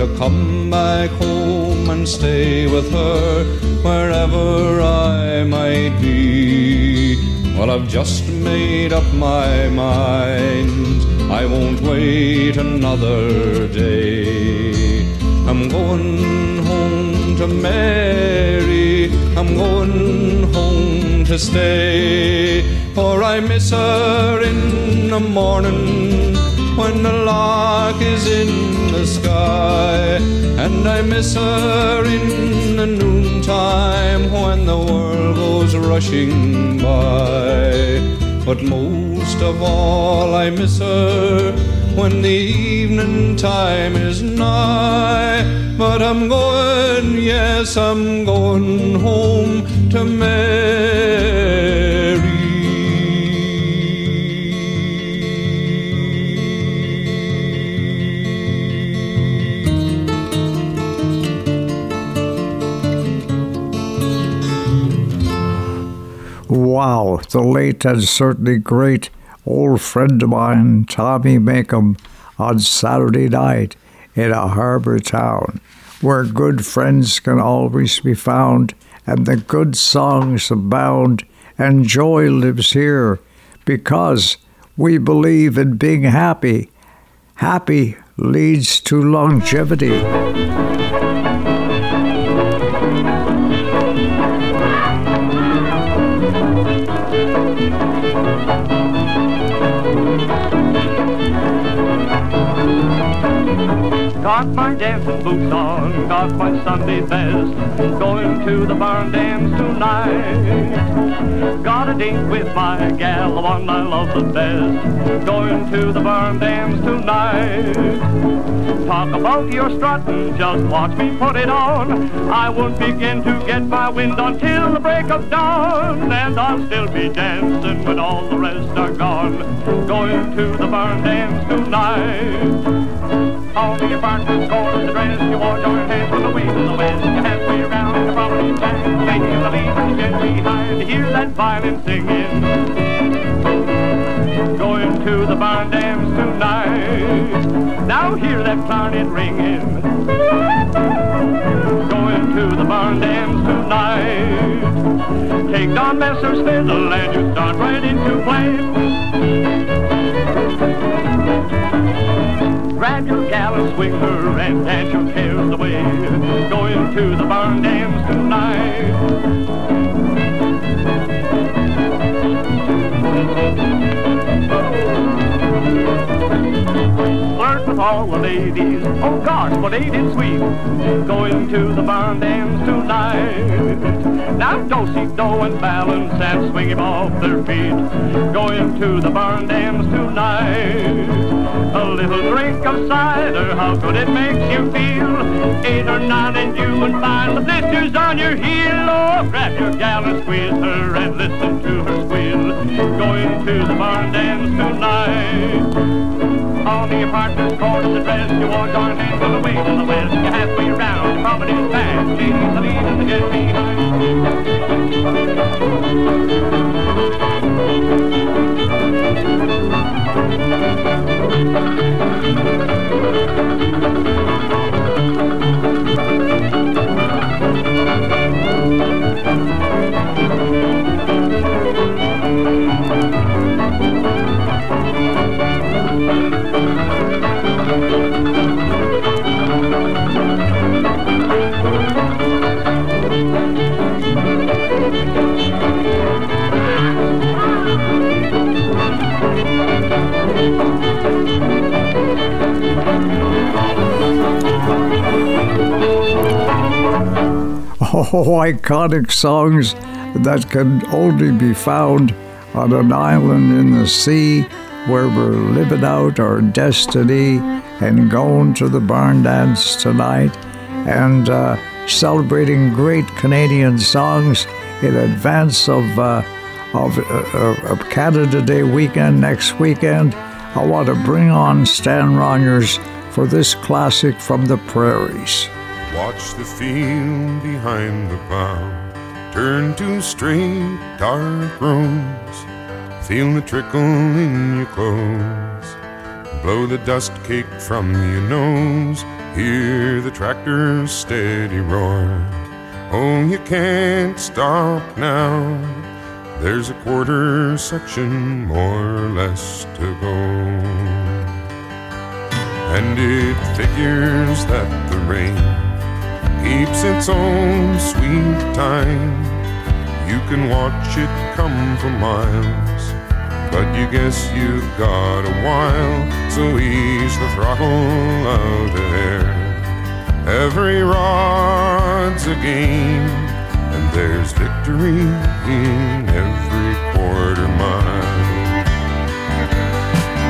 to come back home and stay with her wherever I might be. Well, I've just made up my mind. I won't wait another day. I'm going home to Mary. I'm going home to stay. For I miss her in the morning when the lark is in the sky. And I miss her in the noontime when the world goes rushing by. But most of all, I miss her when the evening time is nigh. But I'm going, yes, I'm going home to Mary. The late and certainly great old friend of mine, Tommy Makem, on Saturday night in a harbor town where good friends can always be found and the good songs abound and joy lives here because we believe in being happy. Happy leads to longevity. Got my dancing boots on, got my Sunday best, going to the barn dance tonight. Got a date with my gal, the one I love the best, going to the barn dance tonight. Talk about your strutting, just watch me put it on. I won't begin to get my wind until the break of dawn, and I'll still be dancing when all the rest are gone, going to the barn dance tonight. Wore your hands violin singing. Going to the barn dance tonight. Now hear that clarinet ringing. Going to the barn dance tonight. Take Don Messer's fiddle and you start right into play. Grab your gal and swing her and dance your cares away. Going to the barn dance tonight. Flirt with all the ladies. Oh gosh, but ain't it sweet? Going to the barn dance tonight. Now do-si-do and balance and swing him off their feet. Going to the barn dance tonight. A little drink of cider, how good it makes you feel. Eight or nine and you would find the blisters on your heel. Oh, grab your gal and squeeze her and listen to her squeal. Going to the barn dance tonight. On the apartment course address, you wore your hands from the way to the west. You're halfway around, your property's fast. Ladies, the lead and the get Oh, iconic songs that can only be found on an island in the sea where we're living out our destiny and going to the barn dance tonight and uh, celebrating great Canadian songs in advance of, uh, of, uh, of Canada Day weekend next weekend. I want to bring on Stan Rogers for this classic from the prairies. Watch the field behind the plow turn to straight dark roads. Feel the trickle in your clothes. Blow the dust cake from your nose. Hear the tractor's steady roar. Oh, you can't stop now. There's a quarter section more or less to go. And it figures that the rain keeps its own sweet time. You can watch it come for miles, but you guess you've got a while, so ease the throttle out there. Every rod's a game, and there's victory in every quarter mile.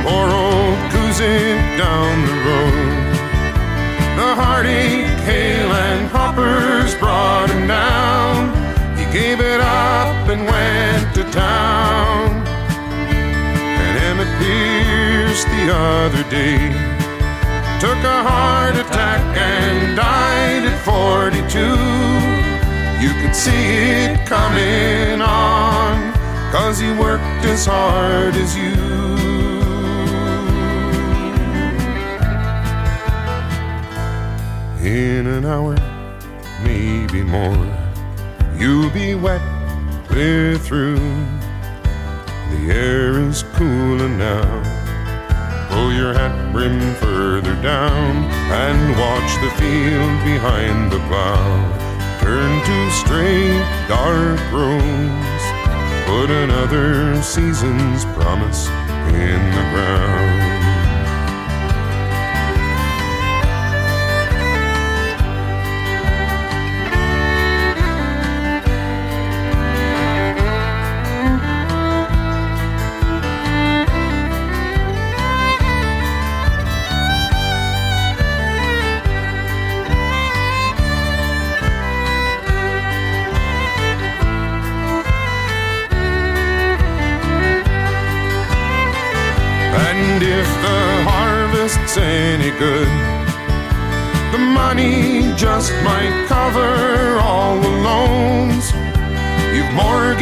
Poor old Kuzik down the road, the heartache, hail, and hoppers brought him down. He gave it up and went to town. And Emmett Pierce the other day took a heart attack and died at 42. You could see it coming on, cause he worked as hard as you. In an hour, maybe more, you'll be wet, clear through. The air is cooler now. Pull your hat brim further down and watch the field behind the plow. Turn to straight, dark roads. Put another season's promise in the ground.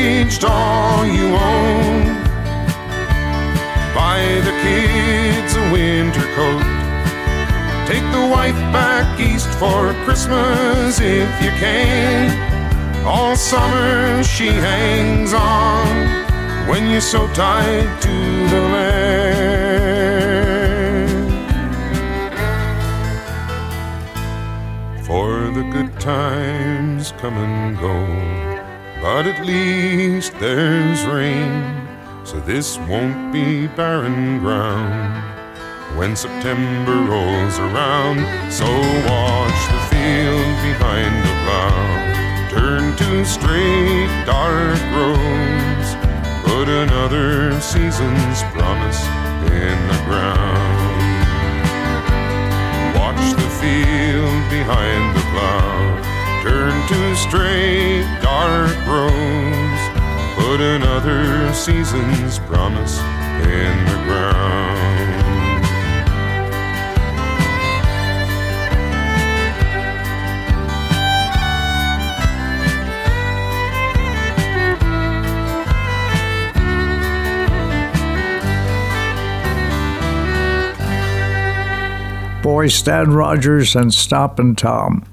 Mortgaged all you own. Buy the kids a winter coat. Take the wife back east for Christmas if you can. All summer she hangs on when you're so tied to the land. For the good times come and go, but at least there's rain, so this won't be barren ground when September rolls around. So watch the field behind the plow. Turn to straight, dark roads. Put another season's promise in the ground. Watch the field behind the plow. Turn to straight, dark roads. Put another season's promise in the ground. Boy Stan Rogers and Stompin' Tom.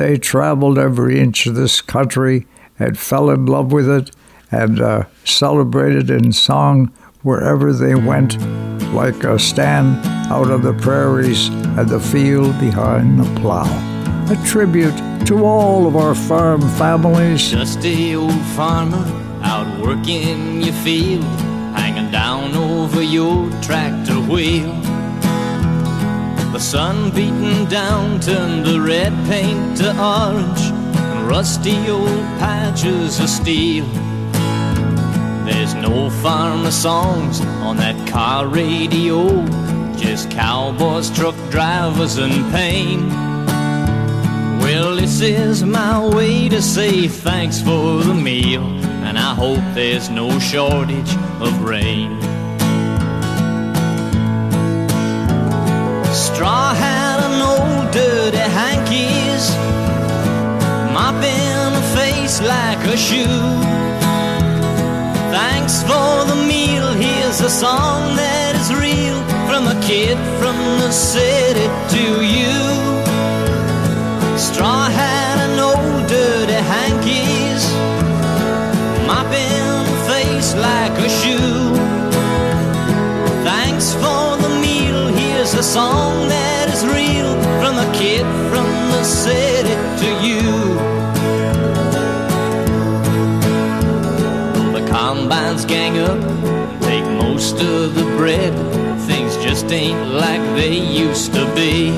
They traveled every inch of this country and fell in love with it and uh, celebrated in song wherever they went, like a Stan out on the prairies and the field behind the plow. A tribute to all of our farm families. Dusty old farmer out working your field, hanging down over your tractor wheel. The sun beating down turned the red paint to orange and rusty old patches of steel. There's no farmer songs on that car radio, just cowboys, truck drivers, and pain. Well, this is my way to say thanks for the meal, and I hope there's no shortage of rain. Straw hat and old dirty hankies, mopping a face like a shoe. Thanks for the meal, here's a song that is real from a kid from the city to you. Song that is real from a kid from the city to you. The combines gang up, take most to the bread. Things just ain't like they used to be.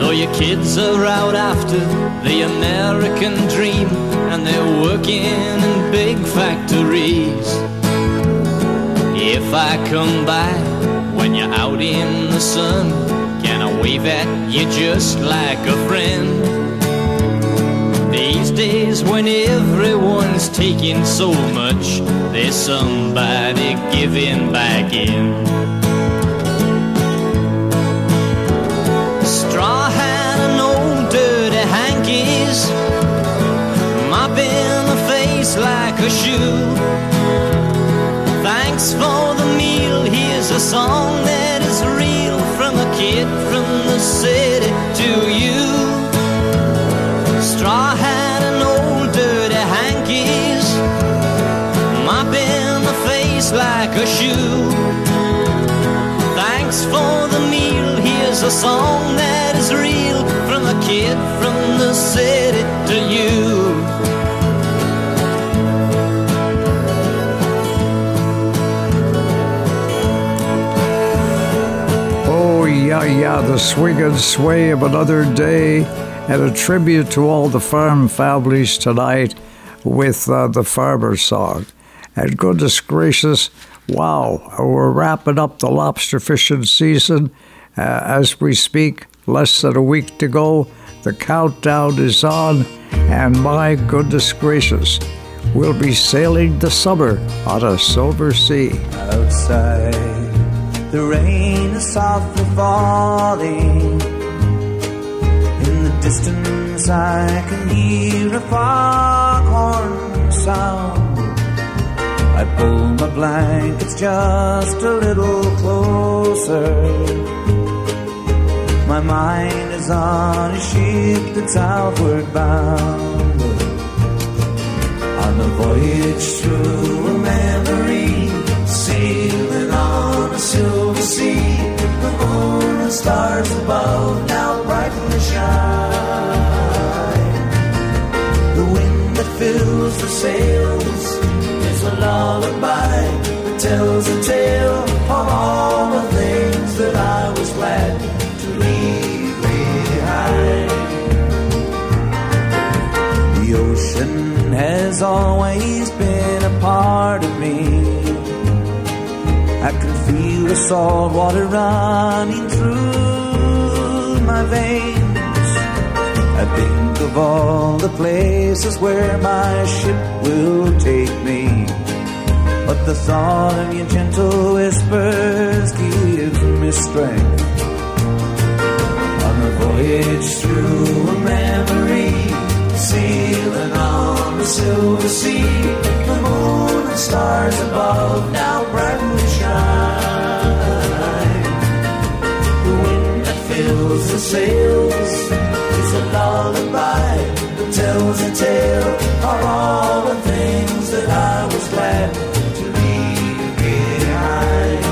Though your kids are out after the American dream and they're working in big factories. If I come by when you're out in the sun, can I wave at you just like a friend? These days when everyone's taking so much, there's somebody giving back in. Straw hat and old dirty hankies, mopping the face like a shoe. Thanks for the meal, here's a song that is real from a kid from the city to you. Straw hat and old dirty hankies, mopping the face like a shoe. Thanks for the meal, here's a song that is real from a kid from the city to you. Yeah, the swing and sway of another day, and a tribute to all the farm families tonight with uh, the farmer song. And goodness gracious, wow, we're wrapping up the lobster fishing season uh, as we speak. Less than a week to go. The countdown is on, and my goodness gracious, we'll be sailing the summer on a silver sea. Outside, the rain is softly falling. In the distance, I can hear a foghorn sound. I pull my blankets just a little closer. My mind is on a ship that's outward bound. On a voyage through a memory, silver sea. The moon and stars above now brightly shine. The wind that fills the sails is a lullaby that tells a tale of all the things that I was glad to leave behind. The ocean has always been a part of me. I can feel the salt water running through my veins. I think of all the places where my ship will take me. But the thought of your gentle whispers gives me strength. On a voyage through a memory, sailing on the silver sea, the moon and stars above now brightly The wind that fills the sails is a lullaby that tells a tale of all the things that I was glad to leave behind.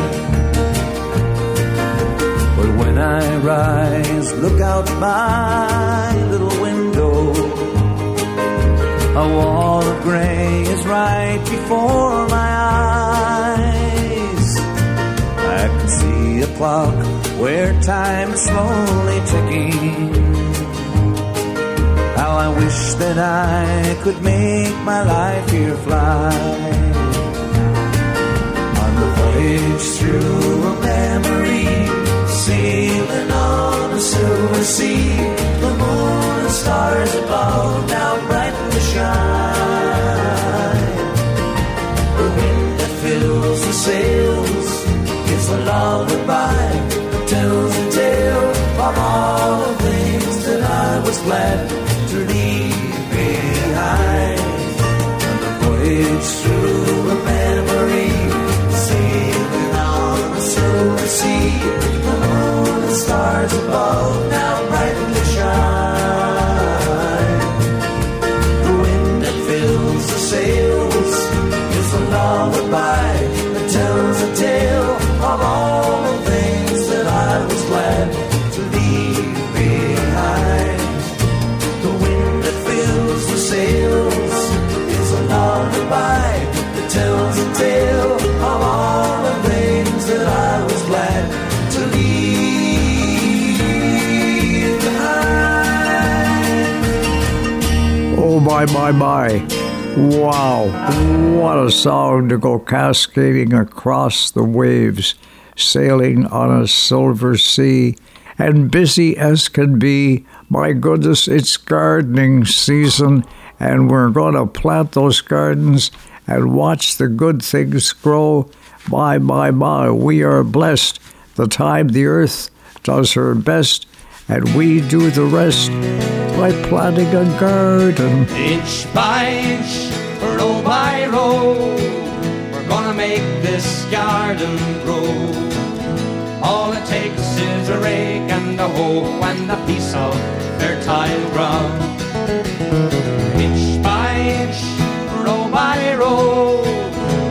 But when I rise, look out my little window. A wall of gray is right before my eyes. See a clock where time is slowly ticking. How I wish that I could make my life here fly. On the voyage through a memory, sailing on a silver sea, the moon and stars above now brightly shine. The wind that fills the sails is a lullaby tells a tale of all the things that I was glad to leave behind. On the voyage through a memory, sailing on a silver sea, the moon and stars above my, my, my. Wow, what a song to go cascading across the waves, sailing on a silver sea, and busy as can be. My goodness, it's gardening season, and we're going to plant those gardens and watch the good things grow. My, my, my, we are blessed. The time the earth does her best, and we do the rest by planting a garden. Inch by inch, row by row, we're gonna make this garden grow. All it takes is a rake and a hoe and a piece of fertile ground. Inch by inch, row by row,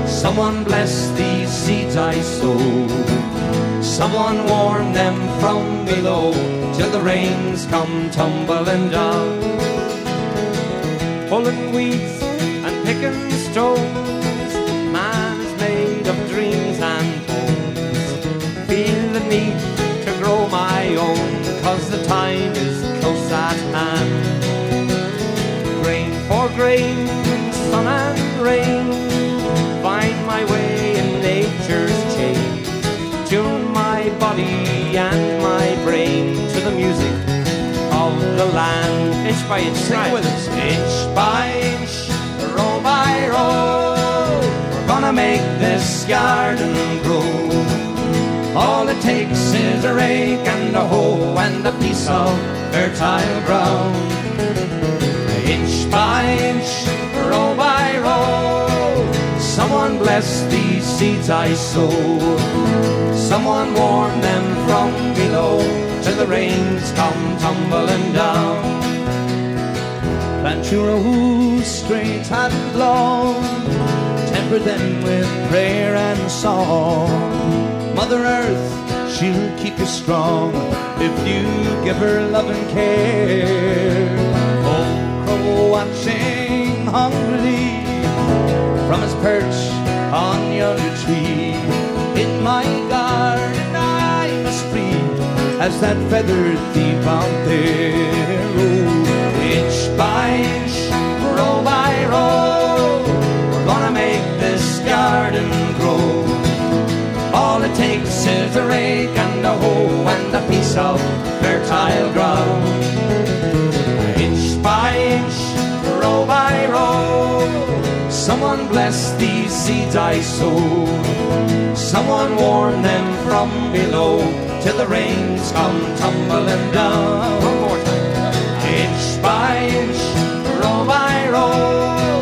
someone bless these seeds I sow. Someone warn them from below till the rains come tumbling down. Pulling weeds and picking stones, man is made of dreams and homes. Feel the need to grow my own, cause the time is close at hand. Grain for grain, sun and rain, find my way in nature's. Tune my body and my brain to the music of the land. Inch by inch, sing it with us. Inch by inch, row by row, we're gonna make this garden grow. All it takes is a rake and a hoe and a piece of fertile ground. Inch by inch, row by bless these seeds I sow. Someone warn them from below till the rains come tumbling down. Your rows straight and long, temper them with prayer and song. Mother Earth, she'll keep you strong if you give her love and care. Old crow watching hungrily from his perch on yonder tree. In my garden I must breathe as that feathered thief out there. Oh, inch by inch, row by row, we're gonna make this garden grow. All it takes is a rake and a hoe and a piece of fertile ground. Inch by inch, row by row, someone bless these seeds I sow. Someone warn them from below till the rains come tumbling down. One more time. Inch by inch, row by row,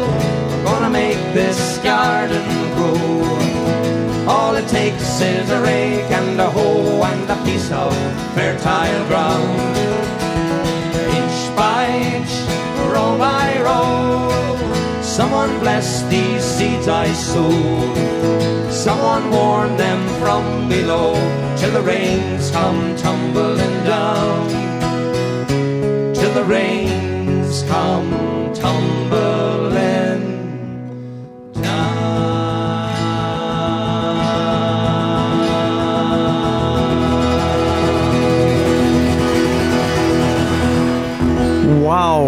we're gonna make this garden grow. All it takes is a rake and a hoe and a piece of fertile ground. Someone bless these seeds I sow. Someone warn them from below till the rains come tumbling down. Till the rains come tumbling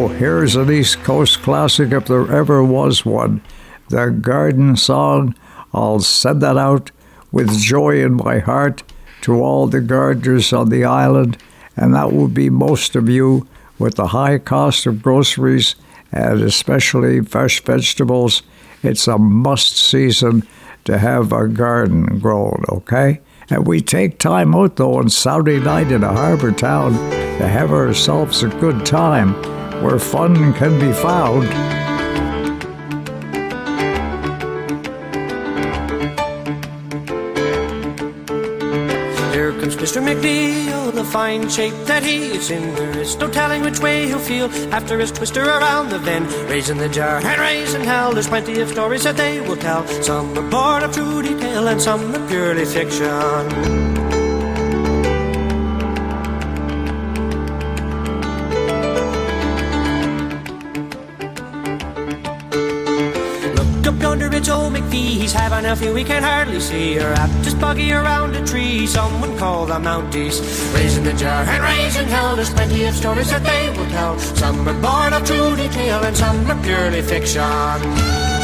Here's an East Coast classic if there ever was one. The Garden Song. I'll send that out with joy in my heart to all the gardeners on the island, and that will be most of you with the high cost of groceries and especially fresh vegetables. It's a must season to have a garden grown, okay? And we take time out though on Saturday night in a harbor town to have ourselves a good time where fun can be found. Here comes Mr. McNeil, the fine shape that he is in. There is no telling which way he'll feel after his twister around the bend. Raising the jar and raising hell, there's plenty of stories that they will tell. Some are born of true detail and some are purely fiction. McPhee. He's having a few we can hardly see. Or up just buggy around a tree. Someone call the Mounties. Raising the jar and raising hell. There's plenty of stories that they will tell. Some are born of true detail and some are purely fiction.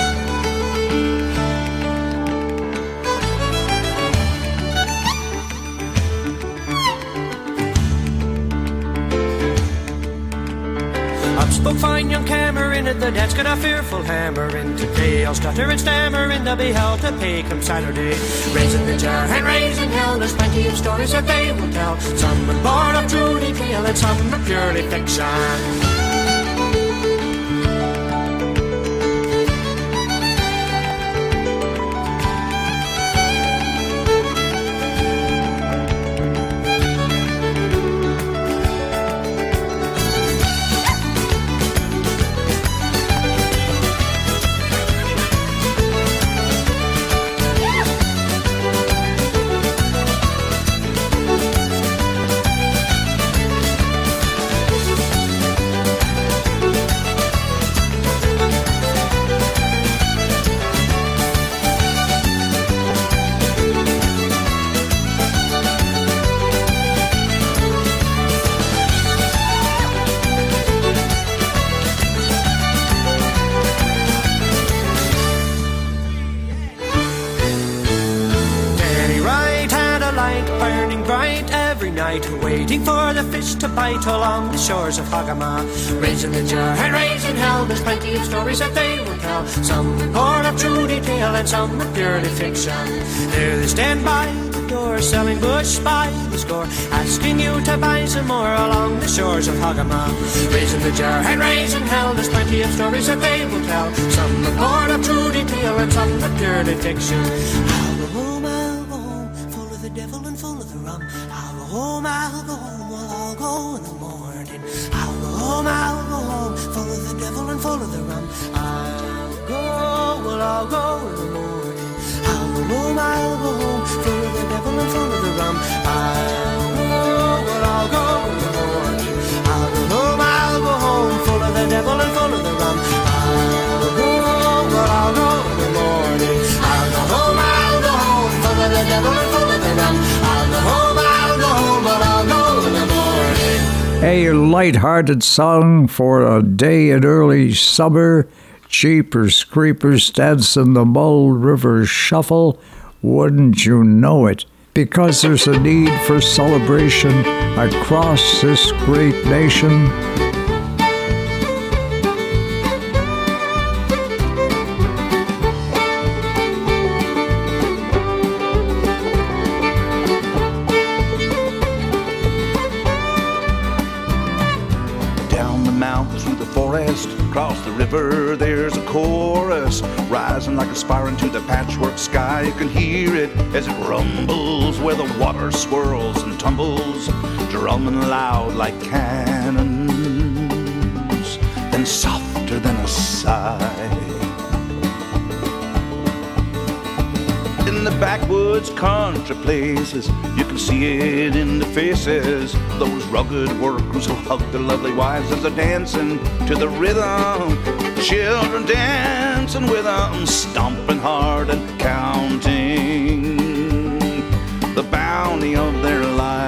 Spoke fine young Cameron at the dance, got a fearful hammer into play. I'll stutter and stammer and in the be held to pay come Saturday. Raising the jar and raising hell, there's plenty of stories that they will tell. Some are born of true detail and some are purely fiction. Shores of Hogomah. Raising the jar and raising hell, there's plenty of stories that they will tell. Some born of true detail and some are purely fiction. There they stand by the door, selling bush by the score, asking you to buy some more along the shores of Hogomah. Raising the jar and raising hell, there's plenty of stories that they will tell. Some born of true detail and some are purely fiction. A light-hearted song for a day in early summer. Jeepers creepers dancing the Mull River Shuffle. Wouldn't you know it? Because there's a need for celebration across this great nation. River, there's a chorus rising like a spire into the patchwork sky. You can hear it as it rumbles where the water swirls and tumbles, drumming loud like cannons, then softer than a sigh. In the backwoods country places, you can see it in the faces. Those rugged workers who hug their lovely wives as they're dancing to the rhythm. Children dancing with them, stomping hard and counting the bounty of their lives.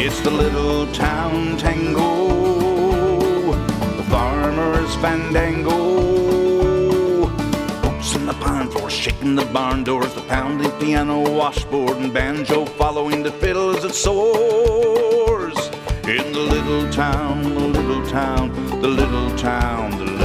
It's the little town tango, the farmer's fandango. Shaking the barn doors, the pounding piano, washboard, and banjo following the fiddle as it soars. In the little town, the little town, the little town, the little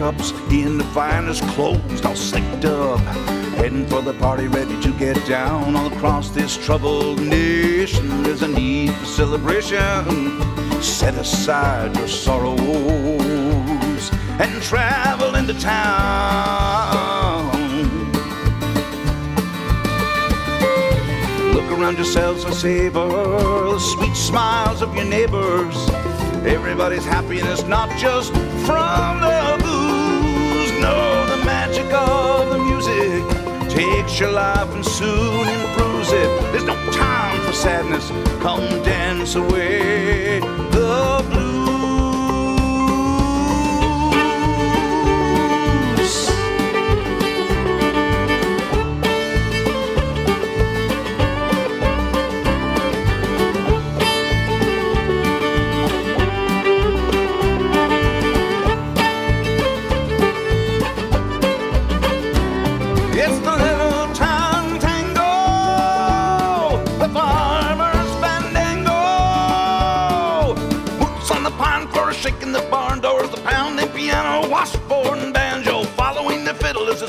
pickups in the finest clothes, all slicked up, heading for the party, ready to get down. All across this troubled nation, there's a need for celebration. Set aside your sorrows and travel into town. Look around yourselves and savor the sweet smiles of your neighbors. Everybody's happiness, not just from the takes your life and soon improves it. There's no time for sadness. Come dance away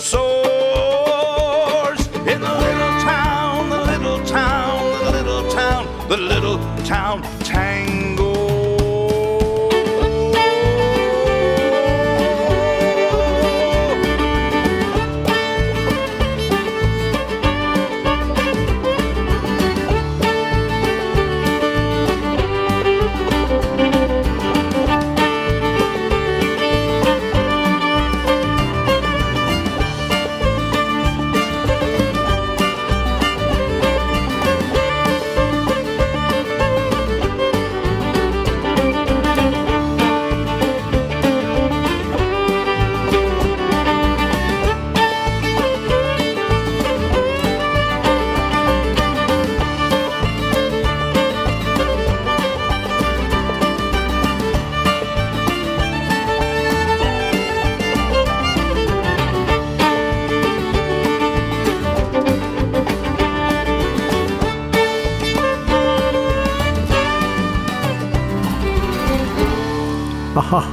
soars. In the little town, the little town, the little town, the little town tango.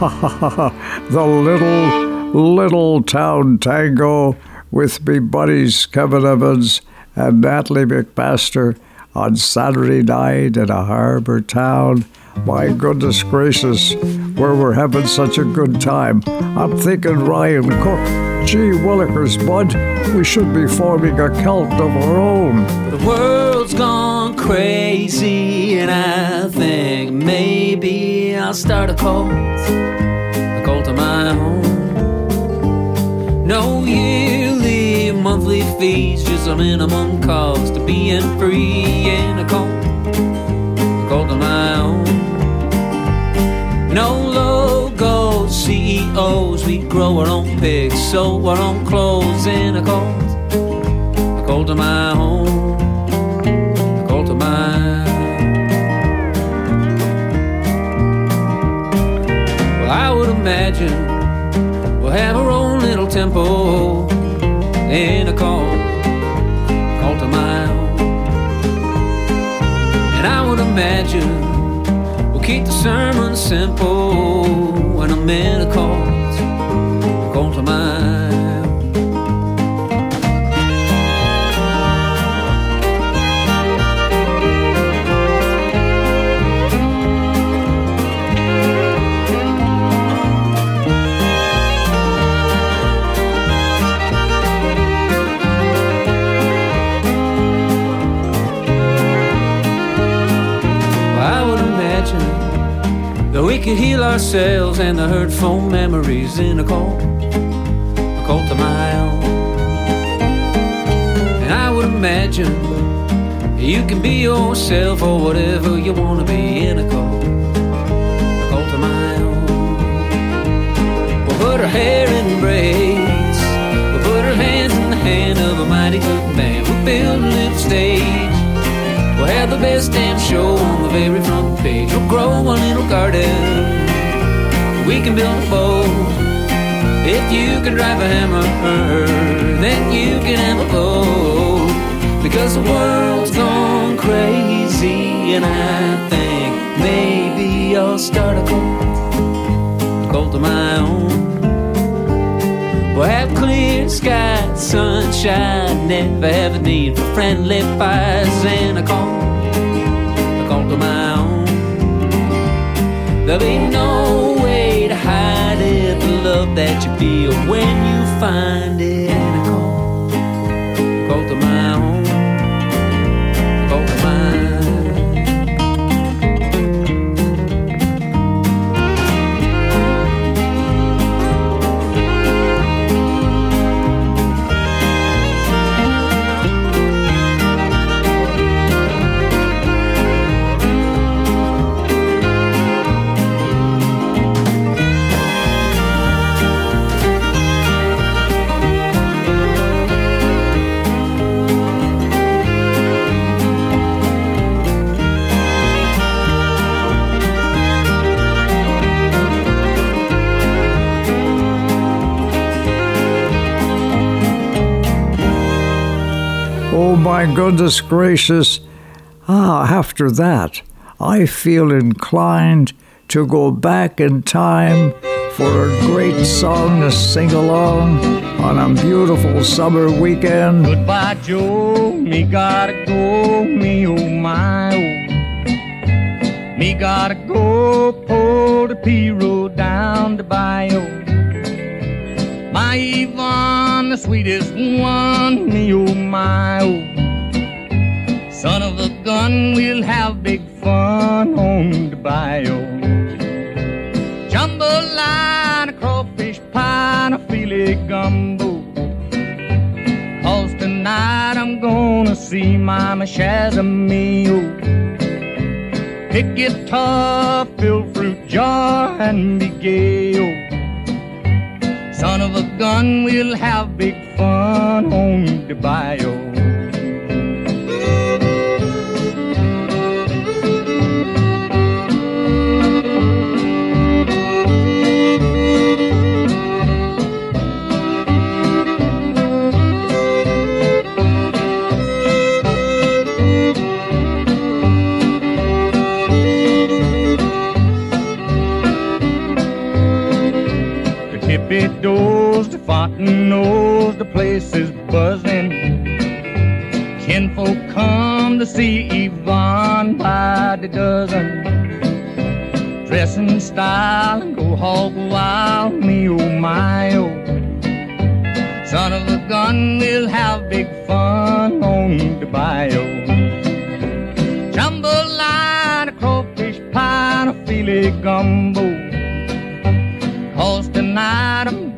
the little, little town tango with me buddies Kevin Evans and Natalie MacMaster on Saturday night in a harbor town. My goodness gracious, where we're having such a good time. I'm thinking Ryan Cook. Gee willikers, bud, we should be forming a cult of our own. The world's gone crazy, and I think maybe I'll start a cult, a cult of my own. No yearly, monthly fees, just a minimum cost to being free in a cult, a cult of my own. No logos, CEOs, we grow our own pigs, sew our own clothes in a cult, a cult of my own. Imagine we'll have our own little temple in a cult of my own. And I would imagine we'll keep the sermon simple when I'm in a cult, a cult of my we could heal ourselves and the hurtful memories in a cult, a my own. And I would imagine you can be yourself or whatever you want to be in a cult, a my own. We'll put our hair in braids, we'll put our hands in the hand of a mighty good man. We'll build a little stage. We'll have the best damn show on the very front page. We'll grow a little garden. We can build a boat. If you can drive a hammer, then you can have a boat. Because the world's gone crazy, and I think maybe I'll start a cult, a cult of my own. We'll have clear skies, sunshine, never have a need for friendly fires, and a call, a call to my own. There'll be no way to hide it, the love that you feel when you find it, my goodness gracious. Ah, after that, I feel inclined to go back in time for a great song to sing along on a beautiful summer weekend. Goodbye, Joe. Me gotta go. Me oh my oh. Me gotta go. Pull the pirogue down the bayou. My Yvonne, the sweetest one. Me oh my oh. Son of a gun, we'll have big fun on the bayou. Jambalaya, crawfish pie, a filet gumbo. Cause tonight I'm gonna see Mama Shazamio. Pick guitar, fill fruit jar, and be gay. Son of a gun, we'll have big fun on the bayou. Knows the place is buzzing. Kinfolk come to see Yvonne by the dozen. Dress in style and go hog wild, me oh my oh. Son of a gun, we'll have big fun on the bayou. Jambalaya, a crawfish pie, and a filet gumbo.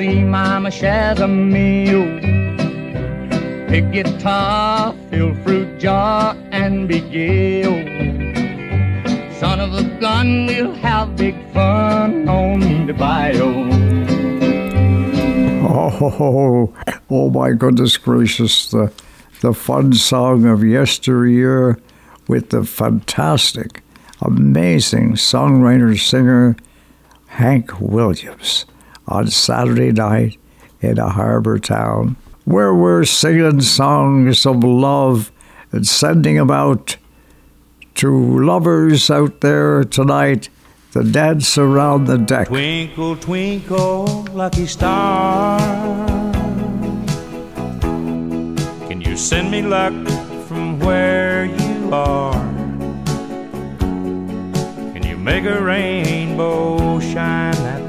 See Mama Shazamio. Pick guitar, fill fruit jar, and be gay. oh. Son of a gun, we'll have big fun on the bayou. Oh oh, oh, oh my goodness gracious, the, the fun song of yesteryear with the fantastic, amazing songwriter singer Hank Williams on Saturday night in a harbor town where we're singing songs of love and sending them out to lovers out there tonight to dance around the deck. Twinkle, twinkle, lucky star. Can you send me luck from where you are? Can you make a rainbow shine?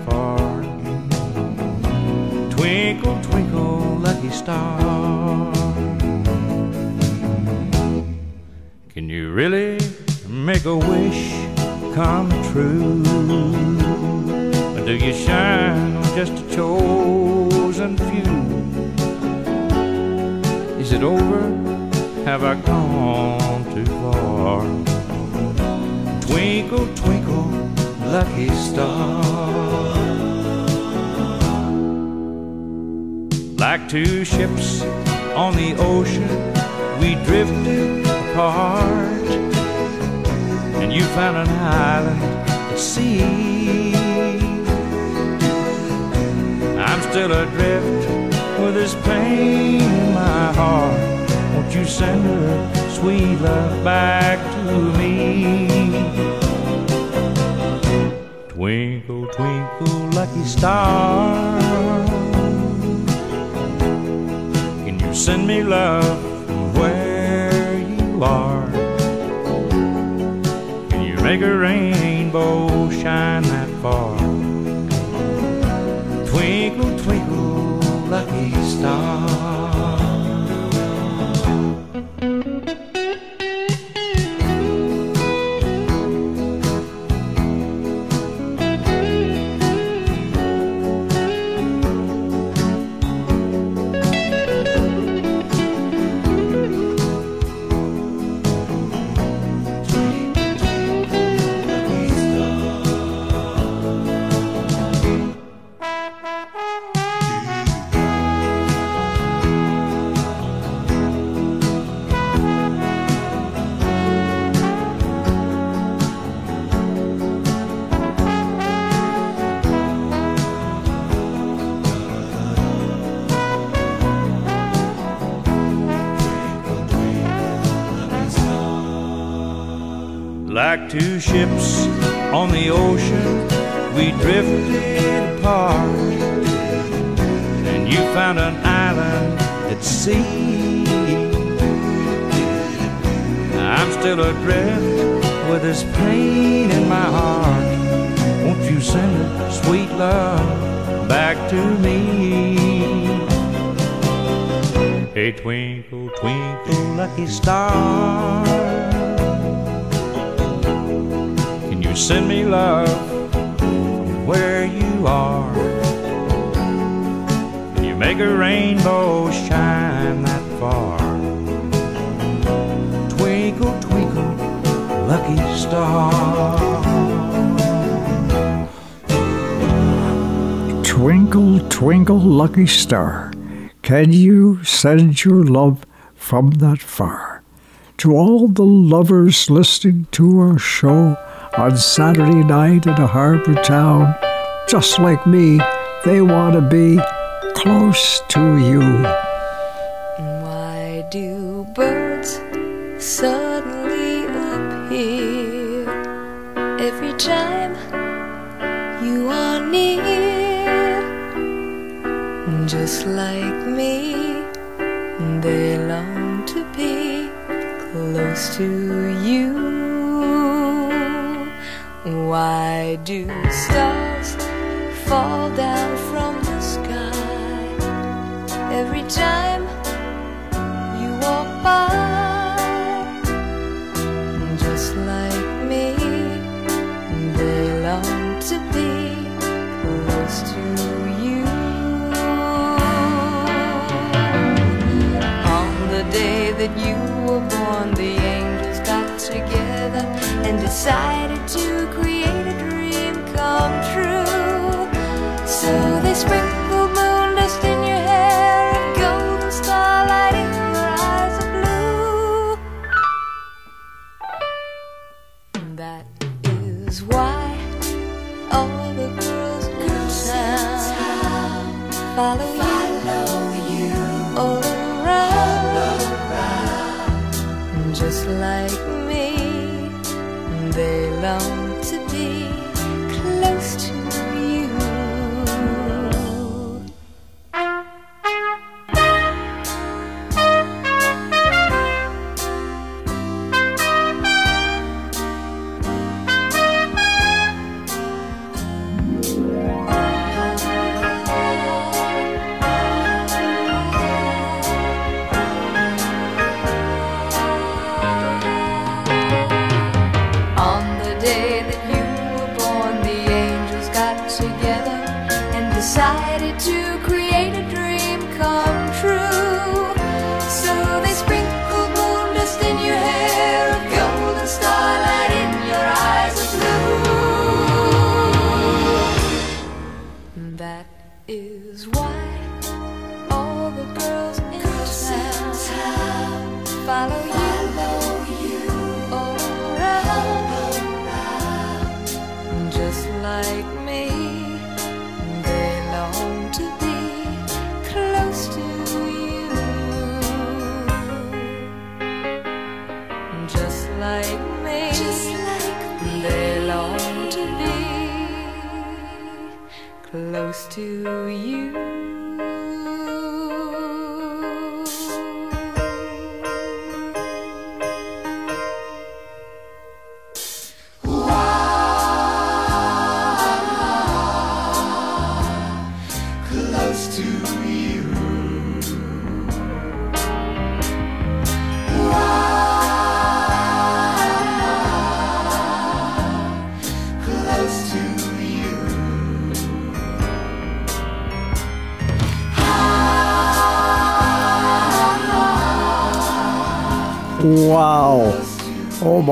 Twinkle, twinkle, lucky star. Can you really make a wish come true? Or do you shine on just a chosen few? Is it over? Have I gone too far? Twinkle, twinkle, lucky star. Like two ships on the ocean, we drifted apart. And you found an island at sea. I'm still adrift with this pain in my heart. Won't you send her sweet love back to me? Twinkle, twinkle, lucky star. Send me love where you are? Can you make a rainbow shine that far? Twinkle, twinkle, lucky star. Two ships on the ocean, we drifted apart. And you found an island at sea. I'm still adrift with this pain in my heart. Won't you send a sweet love back to me? Hey, twinkle, twinkle, lucky star. You send me love from where you are? You make a rainbow shine that far? Twinkle, twinkle, lucky star. Twinkle, twinkle, lucky star, can you send your love from that far? To all the lovers listening to our show on Saturday night in a harbor town, just like me, they want to be close to you. Why do birds suddenly appear every time you are near? Just like me, they long to be close to you. Why do stars fall down from the sky every time you walk by? Just like me, they long to be close to you. On the day that you were born, the angels got together and decided to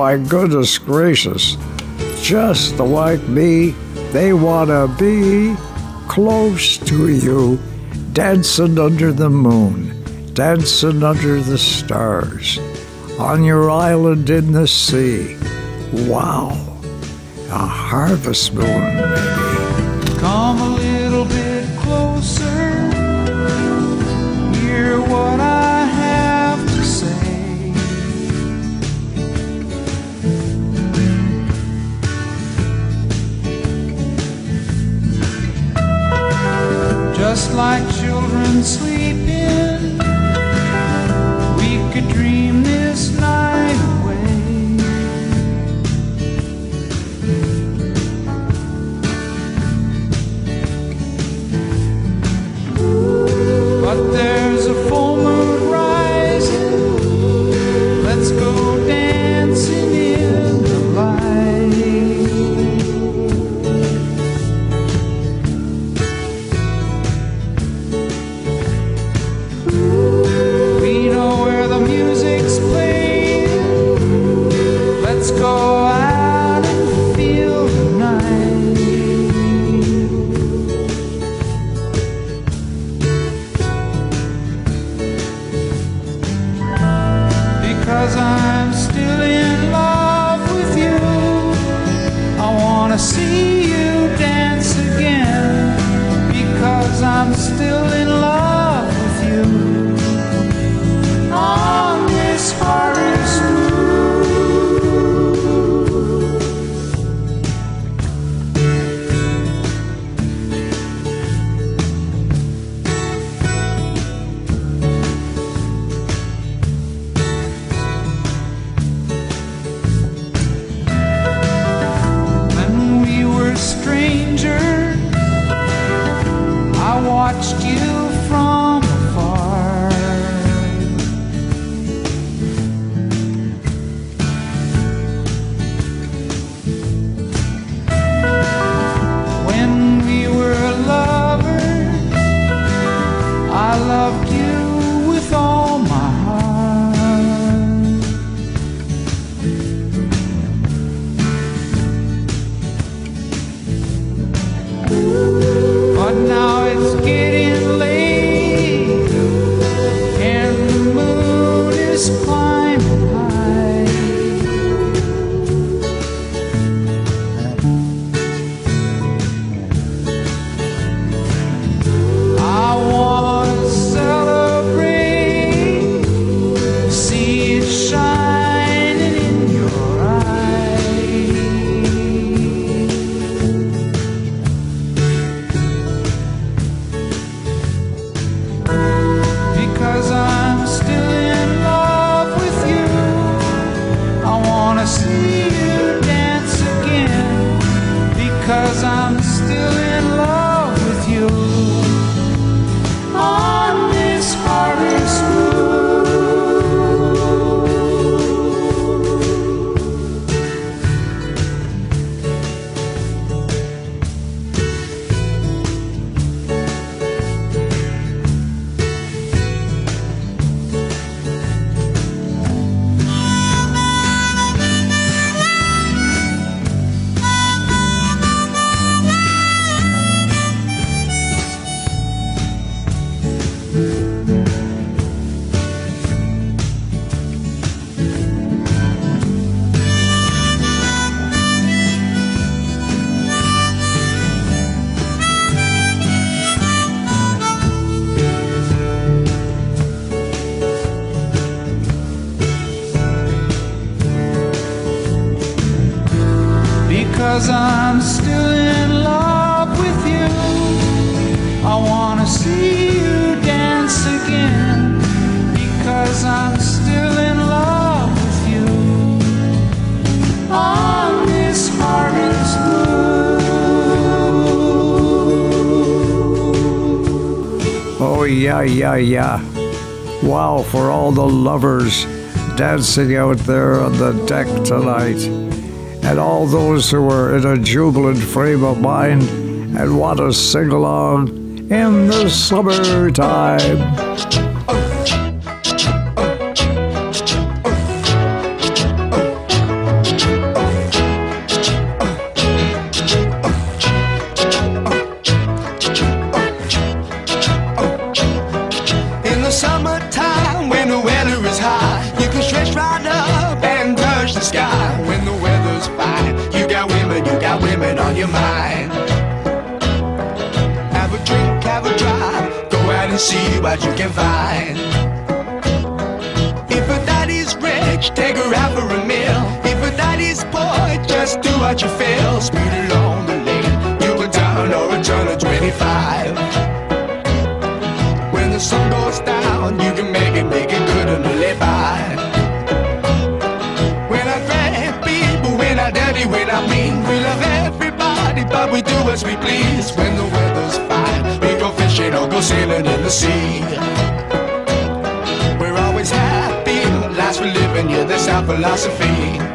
my goodness gracious. Just like me, they want to be close to you, dancing under the moon, dancing under the stars, on your island in the sea. Wow. A harvest moon, maybe. Come a little bit just like children sleeping. Yeah. Wow, for all the lovers dancing out there on the deck tonight, and all those who are in a jubilant frame of mind and want to sing along in the summertime. See what you can find. If a daddy's rich, take her out for a meal. If a daddy's poor, just do what you feel. Speed along the lane, you can turn or a turn of 25. When the sun goes down, you can make it, make it good and live by. We love everybody, but we do as we please. When the weather's fine, go sailing in the sea. We're always happy, lives we're in, yeah, that's our philosophy.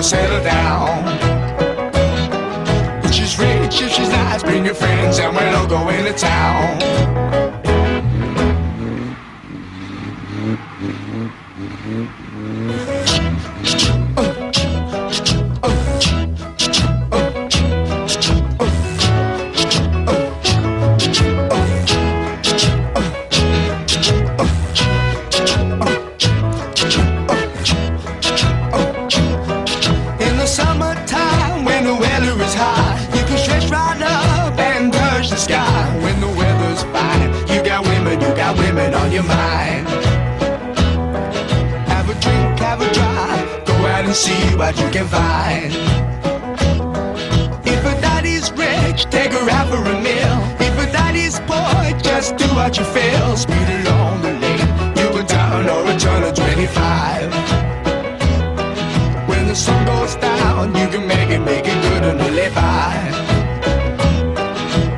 We'll settle down. If she's rich, if she's nice, bring your friends, and we'll all go into town. Just do what you feel. Speed along the lane, you go down or a turn of 25. When the sun goes down, you can make it, make it good and live by.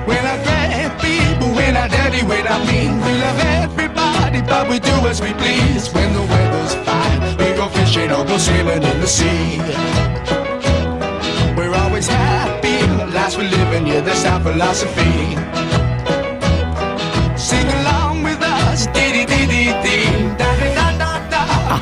When I grab people, when I daddy, when I mean, we love everybody, but we do as we please. When the weather's fine, we go fishing or go swimming in the sea. We're always happy, the lives we live in, yeah, that's our philosophy.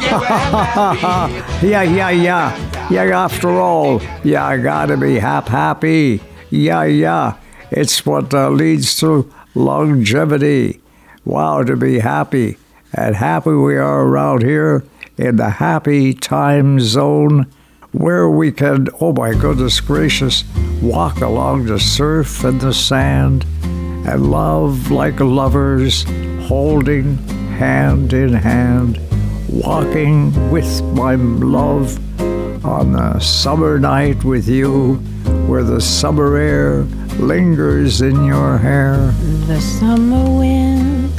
yeah, yeah, yeah. Yeah, after all, yeah, I gotta be hap happy. Yeah, yeah. It's what uh, leads to longevity. Wow, to be happy. And happy we are around here in the happy time zone where we can, oh my goodness gracious, walk along the surf and the sand and love like lovers, holding hand in hand, walking with my love on a summer night with you where the summer air lingers in your hair. The summer wind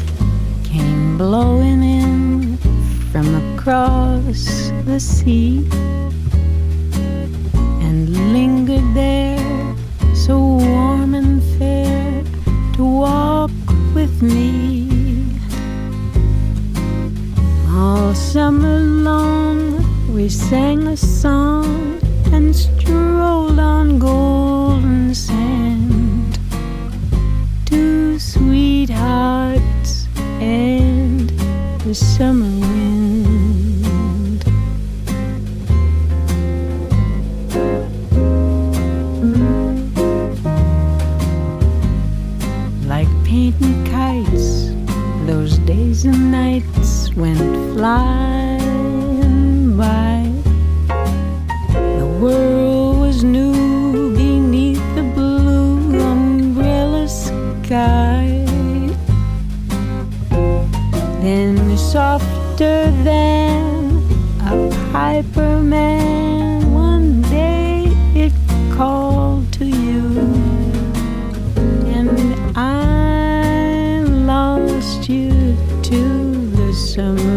came blowing in from across the sea and lingered there so warm and fair to walk with me. All summer long we sang a song and strolled on golden sand. Two sweethearts and the summer wind. Like painting kites, those days and nights went flying by. The world was new beneath the blue umbrella sky. Then, softer than a piper man, to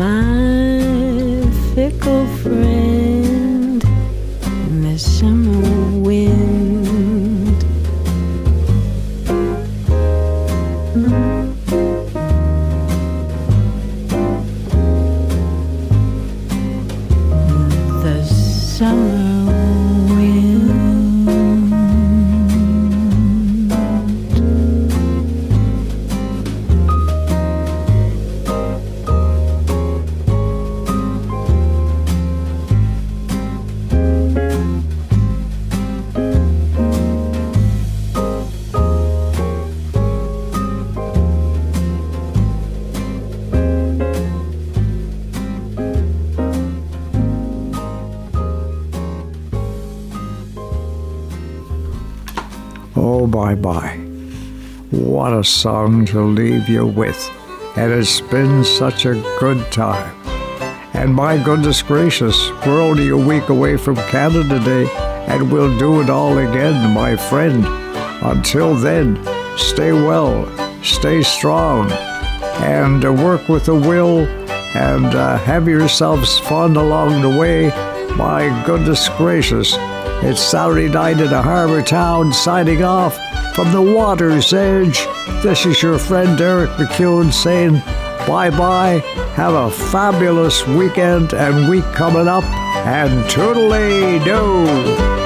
my fickle friend, the summer a song to leave you with. and it's been such a good time. And my goodness gracious, we're only a week away from Canada Day, and we'll do it all again, my friend. Until then, stay well, stay strong, and uh, work with a will, and uh, have yourselves fun along the way. My goodness gracious, it's Saturday night in a harbor town, signing off from the water's edge. This is your friend Eric MacEwen saying bye bye. Have a fabulous weekend and week coming up, and toodalay do.